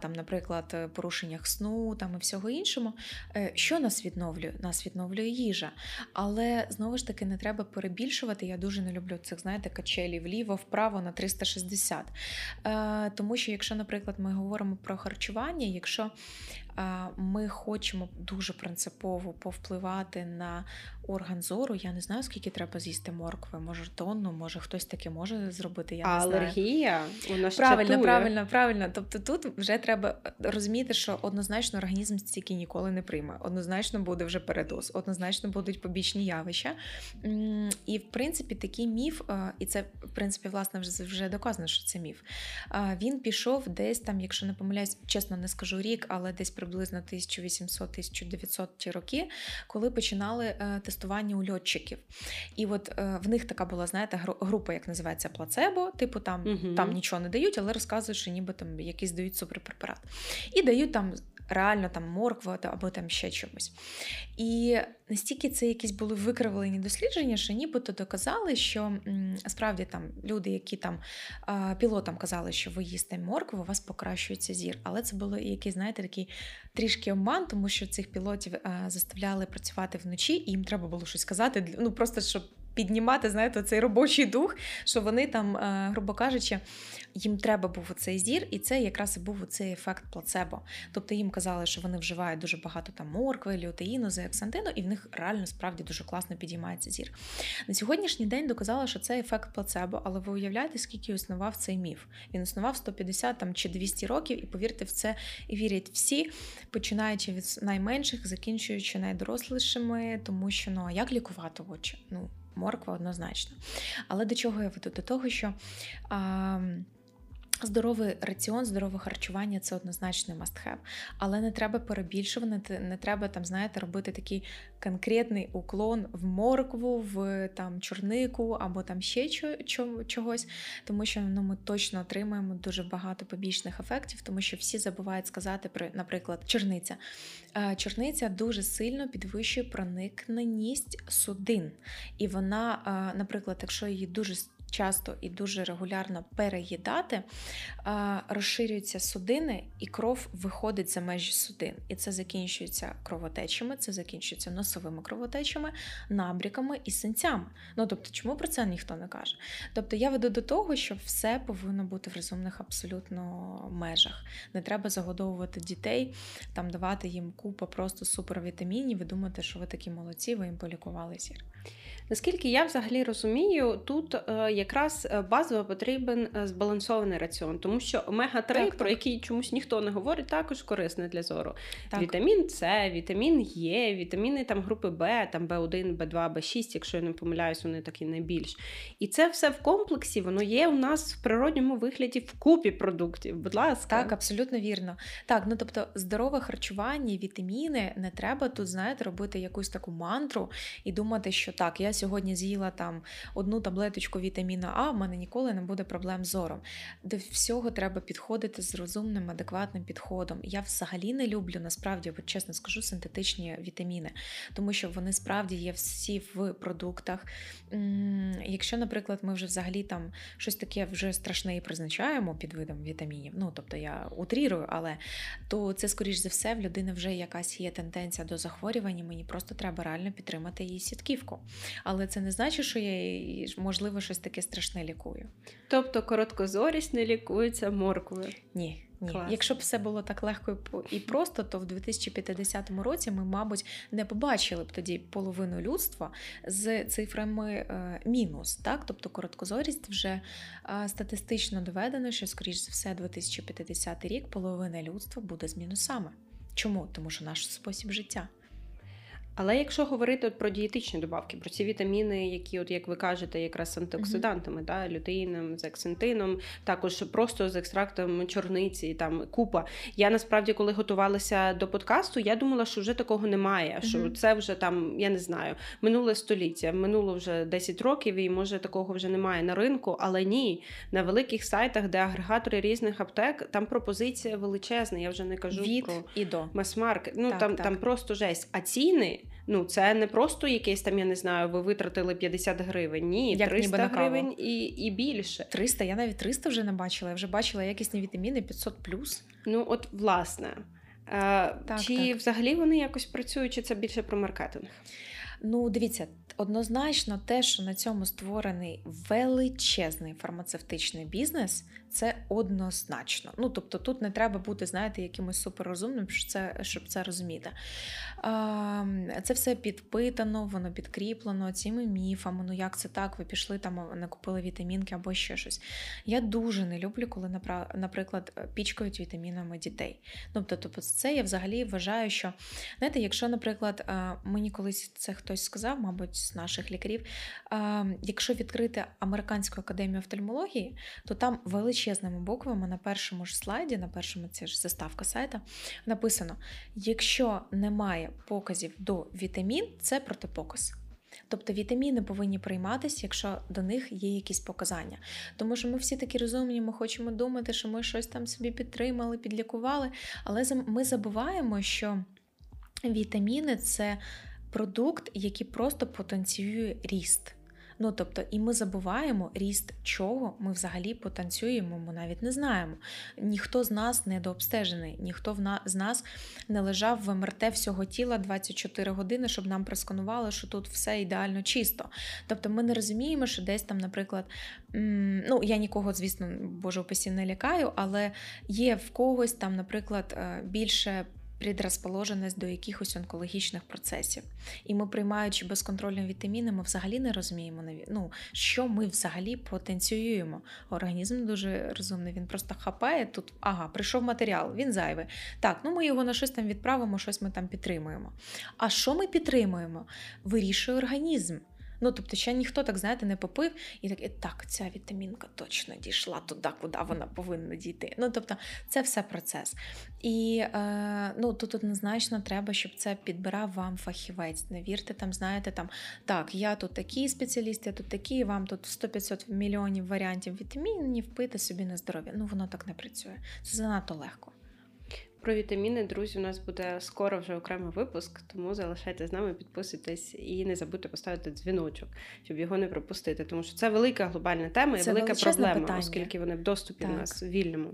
там, наприклад, порушеннях сну там і всього іншому, е, що нас відновлює? Нас відновлює їжа. Але знову ж таки таки не треба перебільшувати. Я дуже не люблю цих, знаєте, качелі вліво, вправо на 360. Е, Тому що, якщо, наприклад, ми говоримо про харчування, якщо ми хочемо дуже принципово повпливати на орган зору. Я не знаю, скільки треба з'їсти моркви. Може, тонну, може хтось таке може зробити. Я не алергія вона правильно, правильно, правильно. Тобто тут вже треба розуміти, що однозначно організм стільки ніколи не прийме. Однозначно буде вже передоз, однозначно будуть побічні явища. І в принципі такий міф, і це в принципі власне вже вже доказано, що це міф. Він пішов десь там, якщо не помиляюсь, чесно не скажу рік, але десь приблизно 1800-1900 роки, коли починали е, тестування у льотчиків. І от е, в них така була, знаєте, група, як називається плацебо, типу там угу. там нічого не дають, але розказують, що ніби там якийсь дають суперпрепарат. І дають там реально там морква або там ще чомусь. І настільки це якісь були викривлені дослідження, що нібито доказали, що справді там люди, які там пілотам казали, що ви їсте моркву, у вас покращується зір. Але це було якийсь, знаєте, такий трішки обман, тому що цих пілотів заставляли працювати вночі, і їм треба було щось казати, ну просто щоб піднімати, знаєте, цей робочий дух, що вони там, е, грубо кажучи, їм треба був цей зір, і це якраз і був цей ефект плацебо. Тобто їм казали, що вони вживають дуже багато там моркви, ліотеїну, зеаксантину, і в них реально справді дуже класно підіймається зір. На сьогоднішній день доказала, що це ефект плацебо, але ви уявляєте, скільки існував цей міф? Він існував 150 там, чи 200 років, і повірте в це, вірять всі, починаючи від найменших, закінчуючи найдорослішими, тому що ну а як лікувати очі? Ну морква однозначно. Але до чого я веду? До того, що. А, Здоровий раціон, здорове харчування це однозначно must-have. Але не треба перебільшувати, не треба там, знаєте, робити такий конкретний уклон в моркву, в там чорнику або там ще чогось, тому що ну, ми точно отримаємо дуже багато побічних ефектів, тому що всі забувають сказати про, наприклад, чорниця. Чорниця дуже сильно підвищує проникненість судин. І вона, наприклад, якщо її дуже часто і дуже регулярно переїдати, розширюються судини, і кров виходить за межі судин. І це закінчується кровотечами, це закінчується носовими кровотечами, набріками і синцями. Ну тобто, чому про це ніхто не каже? Тобто я веду до того, що все повинно бути в розумних абсолютно межах. Не треба загодовувати дітей, там давати їм купу просто супервітамінів і думати, що ви такі молодці, ви їм полікували зір. Наскільки я взагалі розумію, тут е, якраз е, базово потрібен е, збалансований раціон, тому що омега 3 так, про так. який чомусь ніхто не говорить, також корисний для зору. Так. Вітамін С, вітамін Е, вітаміни там групи Б, там Б1, Б2, Б6, якщо я не помиляюсь, вони такі найбільш. І це все в комплексі, воно є у нас в природньому вигляді в купі продуктів. Будь ласка, так, абсолютно вірно. Так, ну тобто, здорове харчування, вітаміни не треба тут, знаєте, робити якусь таку мантру і думати, що так, я сьогодні з'їла там одну таблеточку вітаміна А, в мене ніколи не буде проблем з зором. До всього треба підходити з розумним, адекватним підходом. Я взагалі не люблю, насправді, от чесно скажу, синтетичні вітаміни, тому що вони справді є всі в продуктах. Якщо, наприклад, ми вже взагалі там щось таке вже страшне і призначаємо під видом вітамінів, ну тобто я утрірую, але то це, скоріш за все, в людини вже якась є тенденція до захворювання, мені просто треба реально підтримати її сітківку але це не значить, що я можливо щось таке страшне лікую. Тобто короткозорість не лікується морквою? Ні. Ні. Якщо б все було так легко і просто, то в 2050 році ми, мабуть, не побачили б тоді половину людства з цифрами е, мінус. Так? Тобто короткозорість вже е, статистично доведено, що, скоріш за все, 2050 рік половина людства буде з мінусами. Чому? Тому що наш спосіб життя. Але якщо говорити от про дієтичні добавки, про ці вітаміни, які, от як ви кажете, якраз антиоксидантами, mm-hmm. да, лютеїном, з ексентином, також просто з екстрактом чорниці, там купа. Я насправді, коли готувалася до подкасту, я думала, що вже такого немає. Що mm-hmm. це вже там, я не знаю, минуле століття, минуло вже 10 років, і може такого вже немає на ринку. Але ні, на великих сайтах, де агрегатори різних аптек, там пропозиція величезна. Я вже не кажу Від про і до мас-маркет. Ну так, там, так. там просто жесть. А ціни. Ну, це не просто якесь там, я не знаю, ви витратили 50 гривень. Ні, Як 300 гривень і і більше. 300, я навіть 300 вже не бачила. Я вже бачила якісні вітаміни 500+. Ну, от, власне. Е, так, Чи так. взагалі вони якось працюють, чи це більше про маркетинг? Ну, дивіться, однозначно, те, що на цьому створений величезний фармацевтичний бізнес, це однозначно. Ну, тобто, тут не треба бути, знаєте, якимось суперрозумним, щоб це щоб це розуміти. Це все підпитано, воно підкріплено цими міфами. Ну, як це так? Ви пішли там, не купили вітамінки або ще щось. Я дуже не люблю, коли, наприклад, пічкають вітамінами дітей. Тобто, тобто, це я взагалі вважаю, що знаєте, якщо, наприклад, мені колись це хтось сказав, мабуть, з наших лікарів, якщо відкрити американську академію офтальмології, то там величезними буквами на першому ж слайді, на першому це ж заставка сайта, написано: якщо немає показів до вітамін, це протипоказ. Тобто вітаміни повинні прийматися, якщо до них є якісь показання. Тому що ми всі такі розумні, ми хочемо думати, що ми щось там собі підтримали, підлікували, але ми забуваємо, що вітаміни це продукт, який просто потенціює ріст. Ну, тобто, і ми забуваємо ріст чого ми взагалі потанцюємо, ми навіть не знаємо. Ніхто з нас не дообстежений, ніхто з нас не лежав в МРТ всього тіла 24 години, щоб нам просканували, що тут все ідеально чисто. Тобто ми не розуміємо, що десь там, наприклад, ну я нікого, звісно, боже упасі не лякаю, але є в когось там, наприклад, е, більше предрозположеність до якихось онкологічних процесів. І ми, приймаючи безконтрольні вітаміни, ми взагалі не розуміємо, ну, що ми взагалі потенціюємо. Організм дуже розумний, він просто хапає тут, ага, прийшов матеріал, він зайвий. Так, ну ми його на щось там відправимо, щось ми там підтримуємо. А що ми підтримуємо? Вирішує організм. Ну, тобто, ще ніхто так, знаєте, не попив і так, так, ця вітамінка точно дійшла туди, куди вона повинна дійти. Ну, тобто, це все процес. І е, ну, тут однозначно треба, щоб це підбирав вам фахівець. Не вірте, там, знаєте, там, так, я тут такий спеціаліст, я тут такий, вам тут 100-500 мільйонів варіантів вітамінів, пити собі на здоров'я. Ну, воно так не працює. Це занадто легко. Про вітаміни, друзі, у нас буде скоро вже окремий випуск, тому залишайтесь з нами, підписуйтесь і не забудьте поставити дзвіночок, щоб його не пропустити. Тому що це велика глобальна тема і велика проблема, питання. оскільки вони в доступі так. в нас вільному.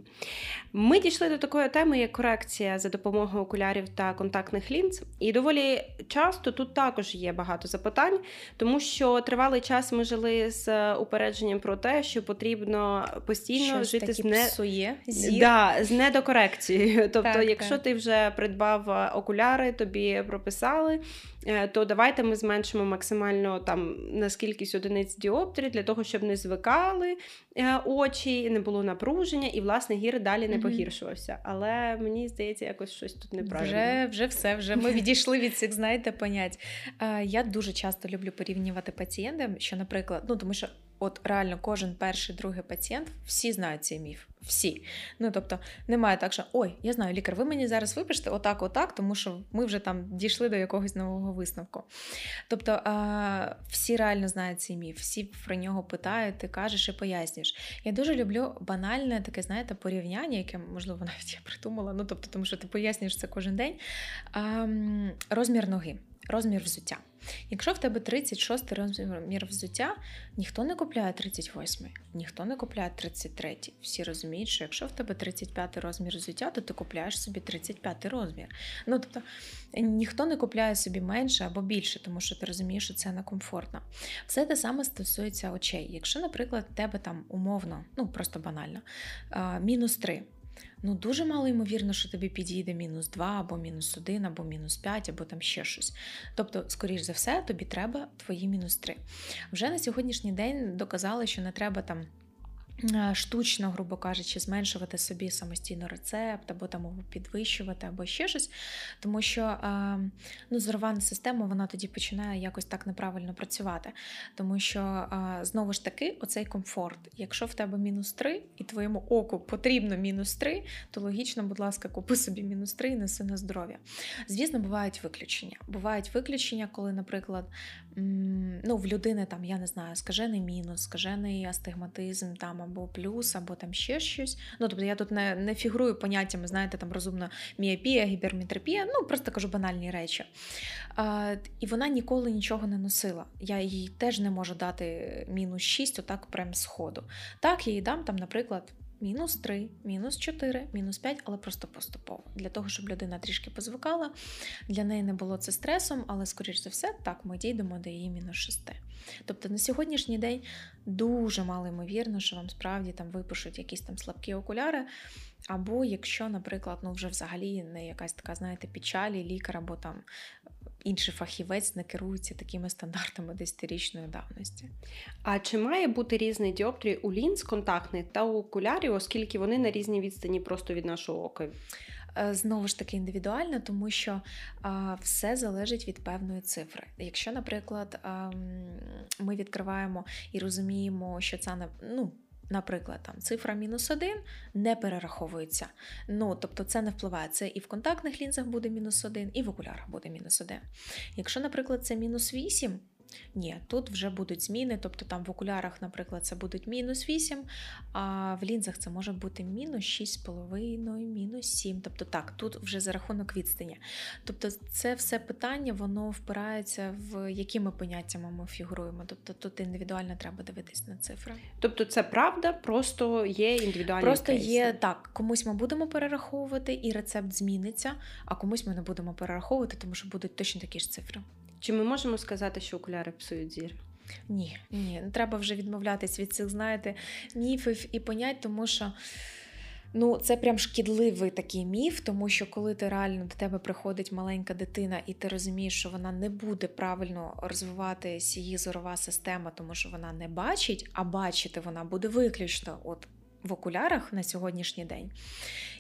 Ми дійшли до такої теми, як корекція за допомогою окулярів та контактних лінз. І доволі часто тут також є багато запитань, тому що тривалий час ми жили з упередженням про те, що потрібно постійно Щось жити з не... псує, зір. Да, з недокорекцією. Тобто так, якщо ти вже придбав е, окуляри, тобі прописали, е, то давайте ми зменшимо максимально там на скількись одиниць діоптрій для того, щоб не звикали е, очі, не було напруження, і власне гір далі не погіршувався. Але мені здається, якось щось тут неправильно. Вже вже все. Вже ми відійшли від цих, знаєте, понять. Я дуже часто люблю порівнювати пацієнтам, що, наприклад, ну тому що. От реально кожен перший другий пацієнт всі знають цей міф. Всі. Ну тобто немає так, що ой, я знаю, лікар, ви мені зараз випишете отак, отак, тому що ми вже там дійшли до якогось нового висновку. Тобто всі реально знають цей міф, всі про нього питають, ти кажеш і пояснюєш. Я дуже люблю банальне таке, знаєте, порівняння, яке, можливо, навіть я придумала, ну тобто, тому що ти пояснюєш це кожен день. Розмір ноги розмір взуття. Якщо в тебе 36 розмір взуття, ніхто не купляє 38, ніхто не купляє 33. Всі розуміють, що якщо в тебе 35 розмір взуття, то ти купляєш собі 35 розмір. Ну тобто ніхто не купляє собі менше або більше, тому що ти розумієш, що це некомфортно. Все те саме стосується очей. Якщо, наприклад, в тебе там умовно, ну просто банально, мінус 3 ну дуже мало ймовірно, що тобі підійде мінус 2, або мінус 1, або мінус 5, або там ще щось. Тобто, скоріш за все, тобі треба твої мінус 3. Вже на сьогоднішній день доказали, що не треба там. Е, штучно, грубо кажучи, зменшувати собі самостійно рецепт, або там підвищувати, або ще щось. Тому що е, ну, зорвана система вона тоді починає якось так неправильно працювати. Тому що, е, знову ж таки, оцей комфорт. Якщо в тебе мінус 3 і твоєму оку потрібно мінус 3, то логічно, будь ласка, купи собі мінус 3 і неси на здоров'я. Звісно, бувають виключення. Бувають виключення, коли, наприклад, ну, в людини там, я не знаю, скажений мінус, скажений астигматизм там або плюс, або там ще щось. Ну, тобто я тут не не фігурую поняттями, знаєте, там розумна міопія, гіперметропія, ну просто кажу банальні речі. А, І вона ніколи нічого не носила. Я їй теж не можу дати мінус 6, отак прям з ходу. Так, я їй дам, там, наприклад, мінус 3, мінус 4, мінус 5, але просто поступово. Для того, щоб людина трішки позвикала, для неї не було це стресом, але, скоріш за все, так, ми дійдемо до її мінус 6. Тобто на сьогоднішній день дуже мало ймовірно, що вам справді там випишуть якісь там слабкі окуляри. Або якщо, наприклад, ну вже взагалі не якась така, знаєте, печалі, лікар або там інший фахівець не керується такими стандартами десятирічної давності. А чи має бути різний діоптрій у лінз контактних та у окулярів, оскільки вони на різній відстані просто від нашого ока? Е, знову ж таки індивідуально, тому що а, все залежить від певної цифри. Якщо, наприклад, а, ми відкриваємо і розуміємо, що це не ну. Наприклад, там цифра мінус один не перераховується. Ну, тобто це не впливає. Це і в контактних лінзах буде мінус один, і в окулярах буде мінус один. Якщо, наприклад, це мінус 8, ні, тут вже будуть зміни, тобто там в окулярах, наприклад, це будуть мінус 8, а в лінзах це може бути мінус 6,5, мінус 7. Тобто так, тут вже за рахунок відстані. Тобто це все питання, воно впирається в якими поняттями ми фігуруємо. Тобто тут індивідуально треба дивитись на цифри. Тобто це правда, просто є індивідуальні Просто кейси. є так, комусь ми будемо перераховувати, і рецепт зміниться, а комусь ми не будемо перераховувати, тому що будуть точно такі ж цифри. Чи ми можемо сказати, що окуляри псують зір? Ні, ні, треба вже відмовлятись від цих, знаєте, міфів і понять, тому що. Ну, це прям шкідливий такий міф, тому що коли ти реально до тебе приходить маленька дитина, і ти розумієш, що вона не буде правильно розвиватися її зорова система, тому що вона не бачить, а бачити вона буде виключно от в окулярах на сьогоднішній день.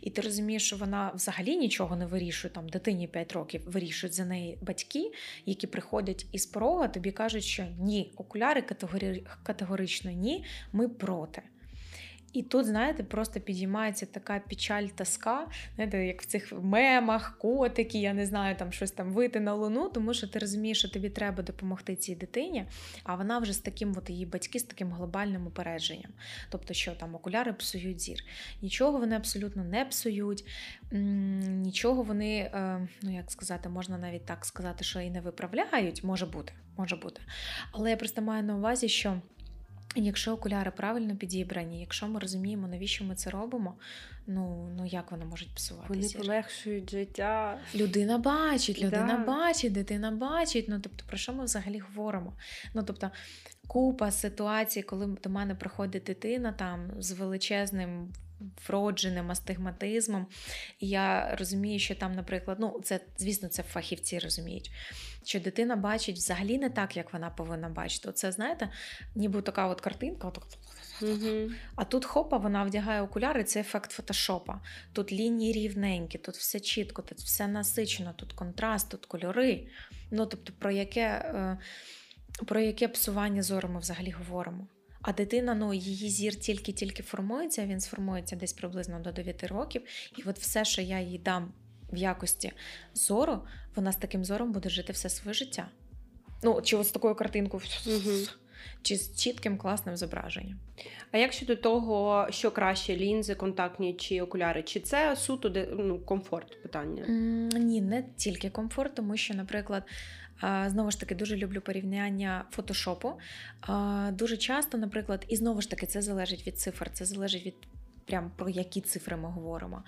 І ти розумієш, що вона взагалі нічого не вирішує, там дитині 5 років вирішують за неї батьки, які приходять із порога, тобі кажуть, що ні, окуляри категорично ні, ми проти. І тут, знаєте, просто підіймається така печаль тоска, знаєте, як в цих мемах, котики, я не знаю, там щось там вийти на луну, тому що ти розумієш, що тобі треба допомогти цій дитині, а вона вже з таким, от її батьки з таким глобальним упередженням. Тобто, що там окуляри псують зір. Нічого вони абсолютно не псують, нічого вони, е, ну як сказати, можна навіть так сказати, що і не виправляють, може бути, може бути. Але я просто маю на увазі, що. Якщо окуляри правильно підібрані, якщо ми розуміємо, навіщо ми це робимо, ну ну як вони можуть псуватися? Вони полегшують життя. Людина бачить, людина да. бачить, дитина бачить. Ну тобто, про що ми взагалі говоримо? Ну тобто, купа ситуацій, коли до мене приходить дитина там з величезним вродженим астигматизмом. І я розумію, що там, наприклад, ну це, звісно, це фахівці розуміють, що дитина бачить взагалі не так, як вона повинна бачити. Оце, знаєте, ніби така от картинка. От... А тут хопа, вона вдягає окуляри, це ефект фотошопа. Тут лінії рівненькі, тут все чітко, тут все насичено, тут контраст, тут кольори. Ну, тобто, про яке е, про яке псування зору ми взагалі говоримо? А дитина, ну її зір тільки-тільки формується, він сформується десь приблизно до 9 років. І от все, що я їй дам в якості зору, вона з таким зором буде жити все своє життя. Ну, чи от з такою картинкою, угу. чи з чітким класним зображенням. А як щодо того, що краще лінзи, контактні чи окуляри? Чи це суто ну, комфорт питання? Mm, ні, не тільки комфорт, тому що, наприклад, Знову ж таки, дуже люблю порівняння фотошопу. Дуже часто, наприклад, і знову ж таки, це залежить від цифр, це залежить від прям про які цифри ми говоримо.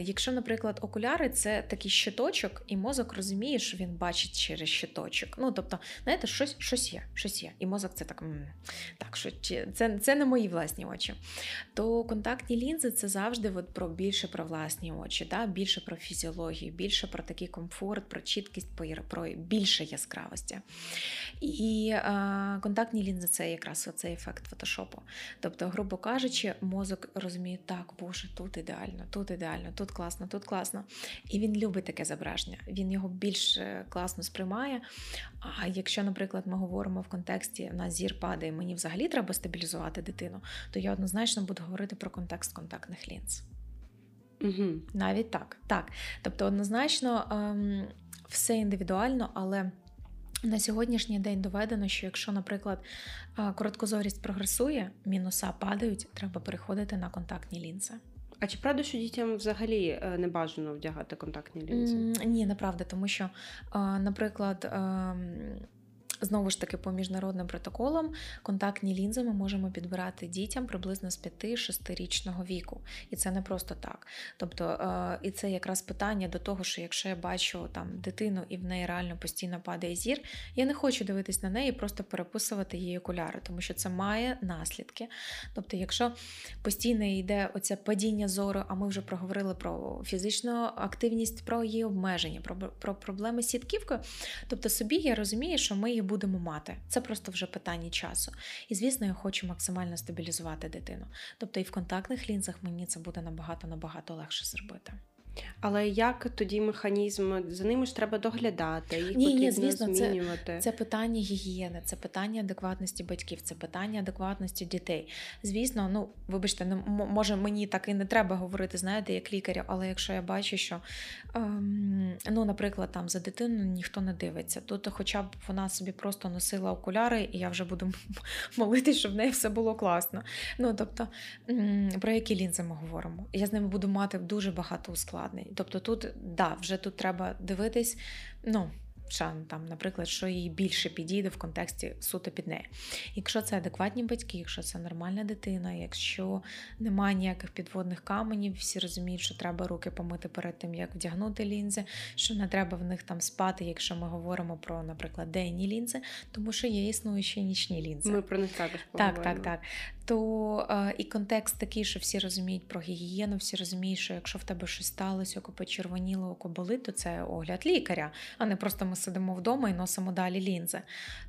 Якщо, наприклад, окуляри це такий щиточок, і мозок розуміє, що він бачить через щиточок. Ну, тобто, знаєте, щось щось є, щось є. І мозок це так, так, що це це не мої власні очі. То контактні лінзи це завжди от про більше про власні очі, да? більше про фізіологію, більше про такий комфорт, про чіткість, про більше яскравості. І а, контактні лінзи це якраз цей ефект фотошопу. Тобто, грубо кажучи, мозок розуміє, розуміє, так, Боже, тут ідеально, тут ідеально, тут класно, тут класно. І він любить таке зображення, він його більш е, класно сприймає. А якщо, наприклад, ми говоримо в контексті на зір падає, мені взагалі треба стабілізувати дитину, то я однозначно буду говорити про контекст контактних лінз. Угу. Навіть так. так. Тобто, однозначно, ем, все індивідуально, але. На сьогоднішній день доведено, що якщо, наприклад, короткозорість прогресує, мінуса падають, треба переходити на контактні лінзи. А чи правда, що дітям взагалі е, не бажано вдягати контактні лінзи? Ні, неправда, тому що, наприклад, ем, Знову ж таки, по міжнародним протоколам контактні лінзи ми можемо підбирати дітям приблизно з 5-6-річного віку. І це не просто так. Тобто, е, і це якраз питання до того, що якщо я бачу там дитину і в неї реально постійно падає зір, я не хочу дивитись на неї і просто переписувати її окуляри, тому що це має наслідки. Тобто, якщо постійно йде оце падіння зору, а ми вже проговорили про фізичну активність, про її обмеження, про, про проблеми з сітківкою, тобто собі я розумію, що ми їх будемо мати. Це просто вже питання часу. І звісно, я хочу максимально стабілізувати дитину. Тобто і в контактних лінзах мені це буде набагато набагато легше зробити. Але як тоді механізм? За ними ж треба доглядати, їх Ні, ні, звісно, змінювати. Це питання гігієни, це питання адекватності батьків, це питання адекватності дітей. Звісно, ну вибачте, не може мені так і не треба говорити, знаєте, як лікарю, але якщо я бачу, що ем, ну, наприклад, там за дитину ніхто не дивиться, то, хоча б вона собі просто носила окуляри, і я вже буду молитись, щоб в неї все було класно. Ну тобто, про які лінзи ми говоримо? Я з ними буду мати дуже багато ускладнень. Тобто, тут да, вже тут треба дивитись, ну. Що, там, наприклад, що їй більше підійде в контексті суто під неї. Якщо це адекватні батьки, якщо це нормальна дитина, якщо немає ніяких підводних каменів, всі розуміють, що треба руки помити перед тим, як вдягнути лінзи, що не треба в них там спати, якщо ми говоримо про, наприклад, денні лінзи, тому що є існуючі нічні лінзи. Ми про них також Так, так, так. То е, і контекст такий, що всі розуміють про гігієну, всі розуміють, що якщо в тебе щось сталося, око почервоніло, око болить, то це огляд лікаря, а не просто ми сидимо вдома і носимо далі лінзи.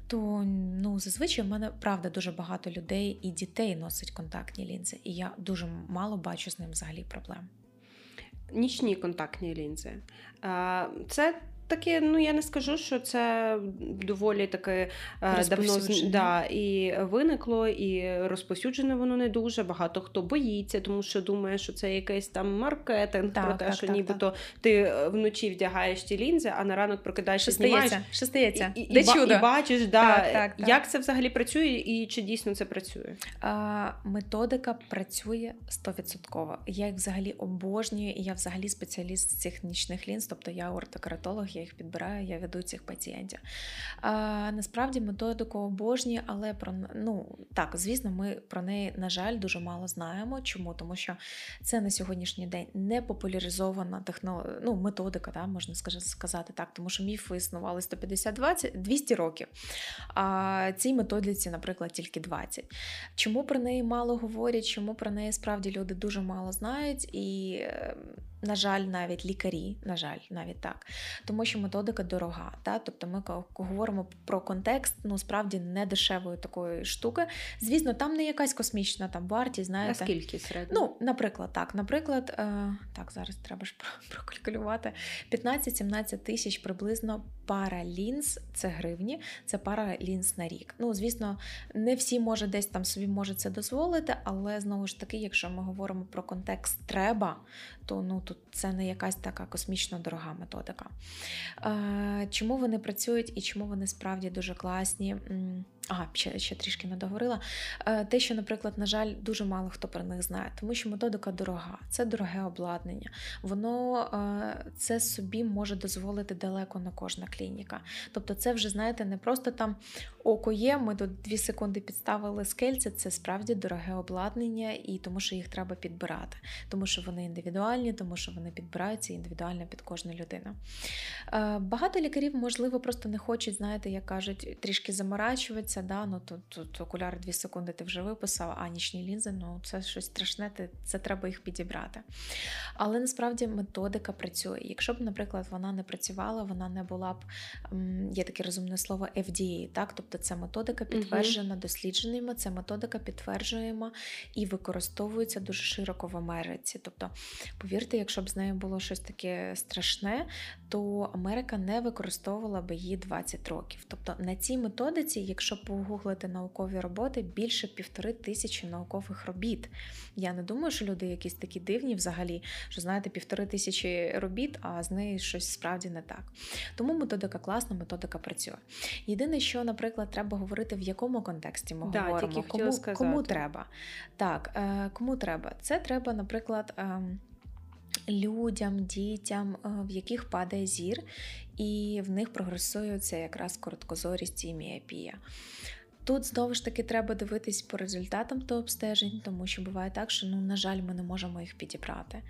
То ну, зазвичай в мене правда дуже багато людей і дітей носить контактні лінзи, і я дуже мало бачу з ним взагалі проблем. Нічні контактні лінзи. Це таке, ну я не скажу, що це доволі таке е, давно да, і виникло, і розповсюджене воно не дуже. Багато хто боїться, тому що думає, що це якийсь там маркетинг Так, про те, так, що так, нібито ти е, вночі вдягаєш ті лінзи, а на ранок прокидаєшся, знімаєш. Що стається? І, і, і, чудо? і бачиш, да, Так, так, так. як це взагалі працює і чи дійсно це працює. А, методика працює 100%. Я їх взагалі обожнюю, і я взагалі спеціаліст з цих нічних лінз, тобто я ортокаратолог, я їх підбираю, я веду цих пацієнтів. А, насправді методику обожнюю, але про ну так, звісно, ми про неї, на жаль, дуже мало знаємо. Чому? Тому що це на сьогоднішній день не популяризована техно... ну, методика, да, можна сказати так, тому що міфи існували 150-200 років. А цій методиці, наприклад, тільки 20. Чому про неї мало говорять, чому про неї справді люди дуже мало знають, і, е, на жаль, навіть лікарі, на жаль, навіть так. Тому що методика дорога. Та? Тобто ми говоримо про контекст, ну справді не дешевої такої штуки. Звісно, там не якась космічна там вартість, знаєте. скільки середньо? Ну, наприклад, так. Наприклад, е, так, зараз треба ж прокалькулювати. 15-17 тисяч приблизно пара лінз, це гривні, це пара лінз на рік. Ну, звісно, не всі може десь там собі може це дозволити, але знову ж таки, якщо ми говоримо про контекст треба, то ну тут це не якась така космічно дорога методика. Е, чому вони працюють і чому вони справді дуже класні? Ага, ще, ще трішки не договорила. Е, Те, що, наприклад, на жаль, дуже мало хто про них знає, тому що методика дорога, це дороге обладнання. Воно е, це собі може дозволити далеко не кожна клініка. Тобто, це вже знаєте, не просто там око є. Ми тут дві секунди підставили скельце. Це справді дороге обладнання, і тому що їх треба підбирати, тому що вони індивідуальні, тому що вони підбираються індивідуально під кожну людину. Е, Багато лікарів, можливо, просто не хочуть, знаєте, як кажуть, трішки заморачуватися. Да? Ну, тут, тут окуляри 2 секунди ти вже виписав, а нічні лінзи, ну це щось страшне, ти- це треба їх підібрати. Але насправді методика працює. Якщо б, наприклад, вона не працювала, вона не була б, є таке розумне слово FDA, так? тобто це методика підтверджена дослідженнями, це методика підтверджуємо і використовується дуже широко в Америці. Тобто, повірте, якщо б з нею було щось таке страшне, то Америка не використовувала би її 20 років. Тобто на цій методиці, якщо погуглити наукові роботи, більше півтори тисячі наукових робіт. Я не думаю, що люди якісь такі дивні взагалі, що знаєте, півтори тисячі робіт, а з нею щось справді не так. Тому методика класна, методика працює. Єдине, що, наприклад, треба говорити, в якому контексті ми Да, говоримо, кому, кому треба. Так, е, кому треба? Це треба, наприклад. Людям, дітям, е, в яких падає зір, і в них прогресує це якраз короткозорість і міопія. Тут знову ж таки треба дивитись по результатам до обстежень, тому що буває так, що ну, на жаль, ми не можемо їх підібрати.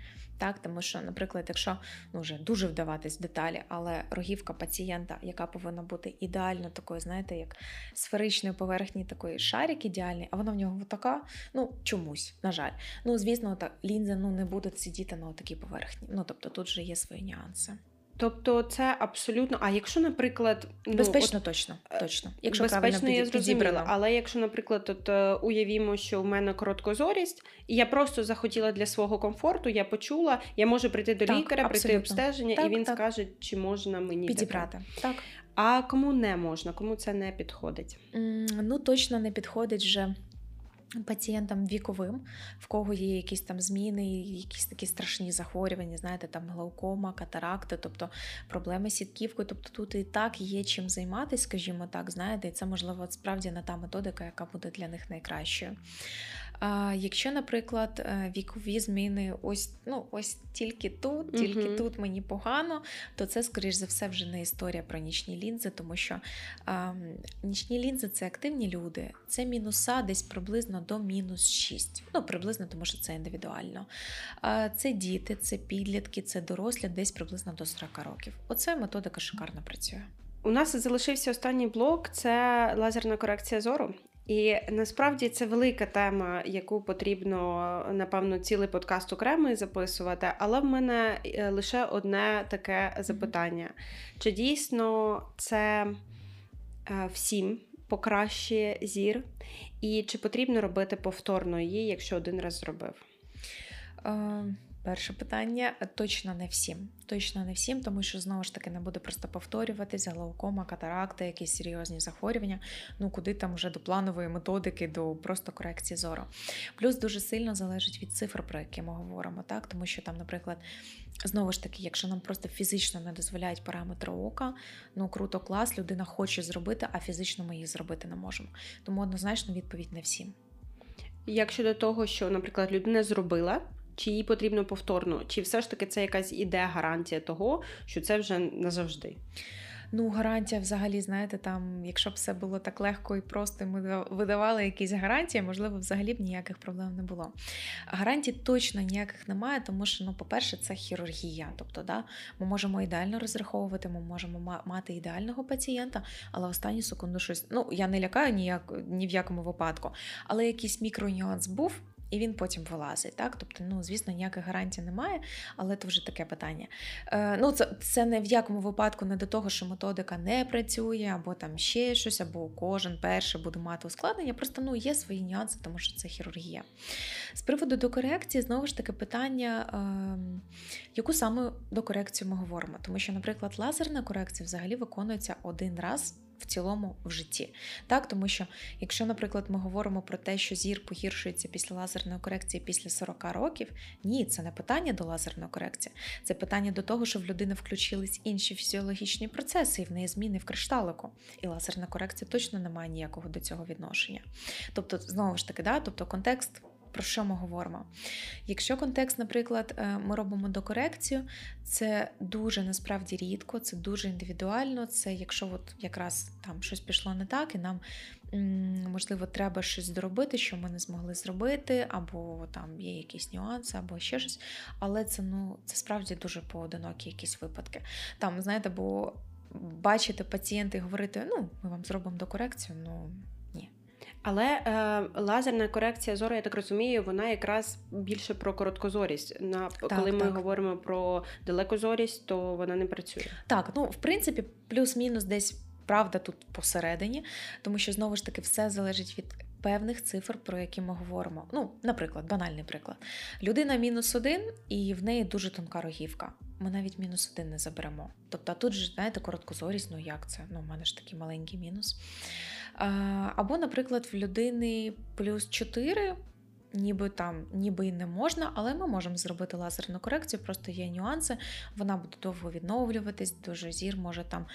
Так, Тому що, наприклад, якщо ну, вже дуже вдаватись в деталі, але рогівка пацієнта, яка повинна бути ідеально такою, знаєте, як сферичної поверхні такої шарик ідеальний, а вона в нього така, ну чомусь, на жаль. Ну, звісно, так, лінза ну, не буде сидіти на такій поверхні. Ну, тобто тут вже є свої нюанси. Тобто це абсолютно. А якщо, наприклад, ну, безпечно, от, точно, е, точно. Якщо безпечно, я зрозуміла. Але якщо, наприклад, от е, уявімо, що в мене короткозорість, і я просто захотіла для свого комфорту, я почула, я можу прийти до так, лікаря, абсолютно. прийти обстеження, так, і він так. скаже, чи можна мені підібрати. Так. А кому не можна, кому це не підходить? Mm, ну точно не підходить вже Пацієнтам віковим, в кого є якісь там зміни, якісь такі страшні захворювання, знаєте, там глаукома, катаракти, тобто проблеми з сітківкою. Тобто тут і так є чим займатися, скажімо так, знаєте, і це можливо справді не та методика, яка буде для них найкращою. Якщо, наприклад, е, вікові зміни ось ну, ось тільки тут, тільки угу. тут мені погано, то це, скоріш за все, вже не історія про нічні лінзи, тому що а, нічні лінзи це активні люди, це мінуса десь приблизно до мінус 6. Ну, приблизно, тому що це індивідуально. А, Це діти, це підлітки, це дорослі, десь приблизно до 40 років. Оце методика шикарно працює. У нас залишився останній блок це лазерна корекція зору. І насправді це велика тема, яку потрібно, напевно, цілий подкаст окремий записувати. Але в мене е, лише одне таке запитання: чи дійсно це е, всім покращує зір, і чи потрібно робити повторно її, якщо один раз зробив? Перше питання точно не всім. Точно не всім, тому що знову ж таки не буде просто повторюватися глаукома, катаракта, якісь серйозні захворювання. Ну куди там вже до планової методики, до просто корекції зору. Плюс дуже сильно залежить від цифр, про які ми говоримо, так тому що там, наприклад, знову ж таки, якщо нам просто фізично не дозволяють параметри ока, ну круто, клас, людина хоче зробити, а фізично ми її зробити не можемо. Тому однозначно відповідь не всім. Як щодо того, що, наприклад, людина зробила чи їй потрібно повторно, чи все ж таки це якась іде гарантія того, що це вже назавжди? Ну, гарантія, взагалі, знаєте, там, якщо б все було так легко і просто, ми видавали якісь гарантії, можливо, взагалі б ніяких проблем не було. Гарантій точно ніяких немає, тому що, ну, по-перше, це хірургія. Тобто, да, ми можемо ідеально розраховувати, ми можемо мати ідеального пацієнта, але останню секунду щось. Ну, я не лякаю ніяк, ні в якому випадку, але якийсь мікронюанс був і він потім вилазить. Так? Тобто, ну, звісно, ніяких гарантій немає, але це вже таке питання. Е, ну, Це це не в якому випадку не до того, що методика не працює, або там ще щось, або кожен перший буде мати ускладнення. Просто ну, є свої нюанси, тому що це хірургія. З приводу докорекції, знову ж таки, питання, е, яку саме докорекцію ми говоримо. Тому що, наприклад, лазерна корекція взагалі виконується один раз в цілому в житті. Так, Тому що, якщо, наприклад, ми говоримо про те, що зір погіршується після лазерної корекції після 40 років, ні, це не питання до лазерної корекції, це питання до того, що в людини включились інші фізіологічні процеси, і в неї зміни в кришталику. І лазерна корекція точно не має ніякого до цього відношення. Тобто, знову ж таки, да, тобто контекст про що ми говоримо? Якщо контекст, наприклад, е, ми робимо докорекцію, це дуже насправді рідко, це дуже індивідуально. Це якщо от якраз там щось пішло не так, і нам можливо треба щось доробити, що ми не змогли зробити, або там є якісь нюанси, або ще щось. Але це ну це справді дуже поодинокі якісь випадки. Там, знаєте, бо бачити пацієнта і говорити, ну, ми вам зробимо докорекцію, ну. Але е, лазерна корекція зору, я так розумію, вона якраз більше про короткозорість. На так, коли ми говоримо про далекозорість, то вона не працює. Так, ну в принципі, плюс-мінус десь правда тут посередині, тому що знову ж таки все залежить від. Певних цифр, про які ми говоримо. Ну, наприклад, банальний приклад. Людина мінус один, і в неї дуже тонка рогівка. Ми навіть мінус один не заберемо. Тобто, тут ж, знаєте, короткозорість, ну як це? Ну, в мене ж такий маленький мінус. Або, наприклад, в людини плюс 4, ніби там, ніби і не можна, але ми можемо зробити лазерну корекцію, просто є нюанси. Вона буде довго відновлюватись, дуже зір може там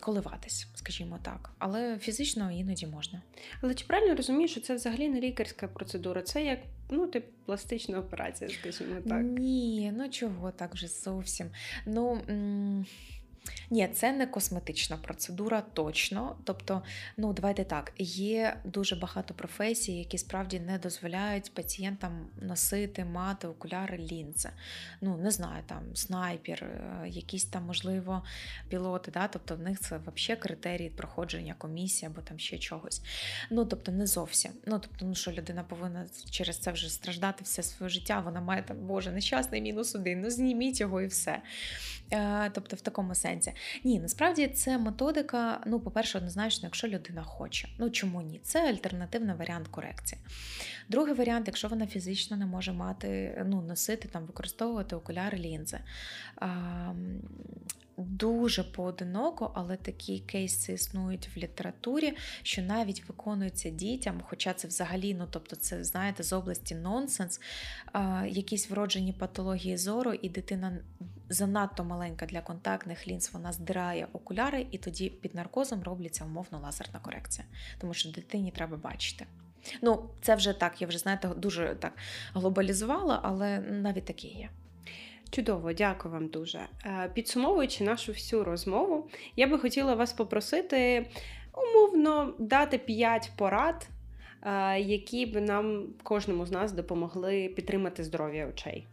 коливатись, скажімо так. Але фізично іноді можна. Але чи правильно розумієш, що це взагалі не лікарська процедура? Це як ну, тип пластична операція, скажімо так. Ні, ну чого так вже зовсім. Ну. м, Ні, це не косметична процедура, точно. Тобто, ну давайте так, є дуже багато професій, які справді не дозволяють пацієнтам носити, мати окуляри лінзи. Ну, не знаю, там снайпер, е, якісь там, можливо, пілоти, да? тобто в них це взагалі критерії проходження комісії або там ще чогось. Ну, тобто, не зовсім. Ну, тобто, ну що людина повинна через це вже страждати все своє життя, вона має там, Боже, нещасний мінус один, ну зніміть його і все. Е, Тобто, в такому сенсі. Ні, насправді це методика. Ну, по-перше, однозначно, якщо людина хоче. Ну чому ні? Це альтернативний варіант корекції. Другий варіант, якщо вона фізично не може мати, ну, носити там, використовувати окуляри лінзи. А, Дуже поодиноко, але такі кейси існують в літературі, що навіть виконуються дітям, хоча це взагалі, ну тобто, це знаєте, з області нонсенс, якісь вроджені патології зору, і дитина занадто маленька для контактних лінз, вона здирає окуляри, і тоді під наркозом робляться умовно лазерна корекція, тому що дитині треба бачити. Ну, це вже так, я вже знаєте, дуже так глобалізувала, але навіть такі є. Чудово, дякую вам дуже. Е, Підсумовуючи нашу всю розмову, я би хотіла вас попросити умовно дати 5 порад, е, які б нам кожному з нас допомогли підтримати здоров'я очей.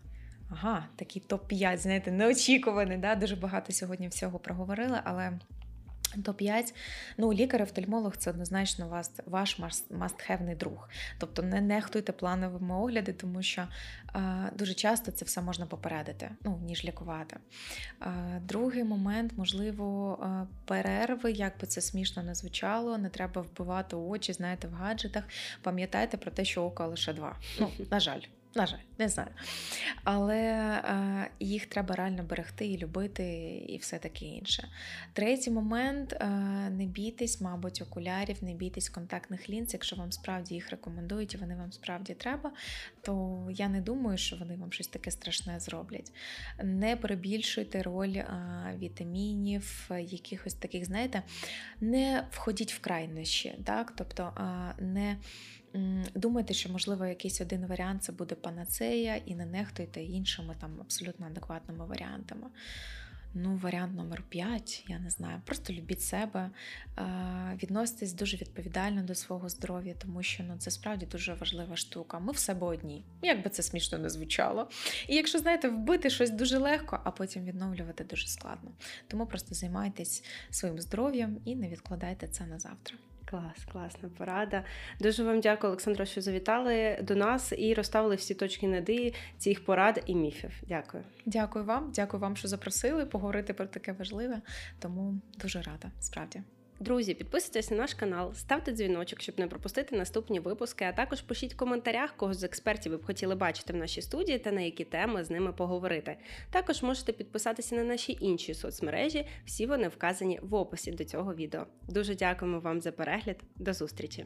Ага, такий топ-5, знаєте, неочікуваний. Да? Дуже багато сьогодні всього проговорили, але. Топ-5, ну, лікар-офтальмолог це однозначно вас, ваш мастхевний друг. Тобто не нехтуйте плановими огляди, тому що е, дуже часто це все можна попередити, ну, ніж лікувати. Е, другий момент, можливо, е, перерви, як би це смішно не звучало, не треба вбивати очі, знаєте, в гаджетах. Пам'ятайте про те, що око лише два. Ну, на жаль. На жаль, не знаю. Але е, їх треба реально берегти і любити, і все таке інше. Третій момент: е, не бійтесь, мабуть, окулярів, не бійтесь контактних лінз. Якщо вам справді їх рекомендують і вони вам справді треба, то я не думаю, що вони вам щось таке страшне зроблять. Не перебільшуйте роль е, вітамінів, якихось таких, знаєте, не входіть в крайнощі, так? тобто не. Думайте, що, можливо, якийсь один варіант це буде панацея, і не нехтуйте іншими там абсолютно адекватними варіантами. Ну, варіант номер 5, я не знаю. Просто любіть себе, відноситесь дуже відповідально до свого здоров'я, тому що ну, це справді дуже важлива штука. Ми в себе одні, як би це смішно не звучало. І якщо знаєте, вбити щось дуже легко, а потім відновлювати дуже складно. Тому просто займайтесь своїм здоров'ям і не відкладайте це на завтра. Клас, класна порада. Дуже вам дякую, Олександро, що завітали до нас і розставили всі точки нади цих порад і міфів. Дякую. Дякую вам, дякую вам, що запросили поговорити про таке важливе. Тому дуже рада, справді. Друзі, підписуйтесь на наш канал, ставте дзвіночок, щоб не пропустити наступні випуски. А також пишіть в коментарях, кого з експертів ви б хотіли бачити в нашій студії та на які теми з ними поговорити. Також можете підписатися на наші інші соцмережі. Всі вони вказані в описі до цього відео. Дуже дякуємо вам за перегляд. До зустрічі!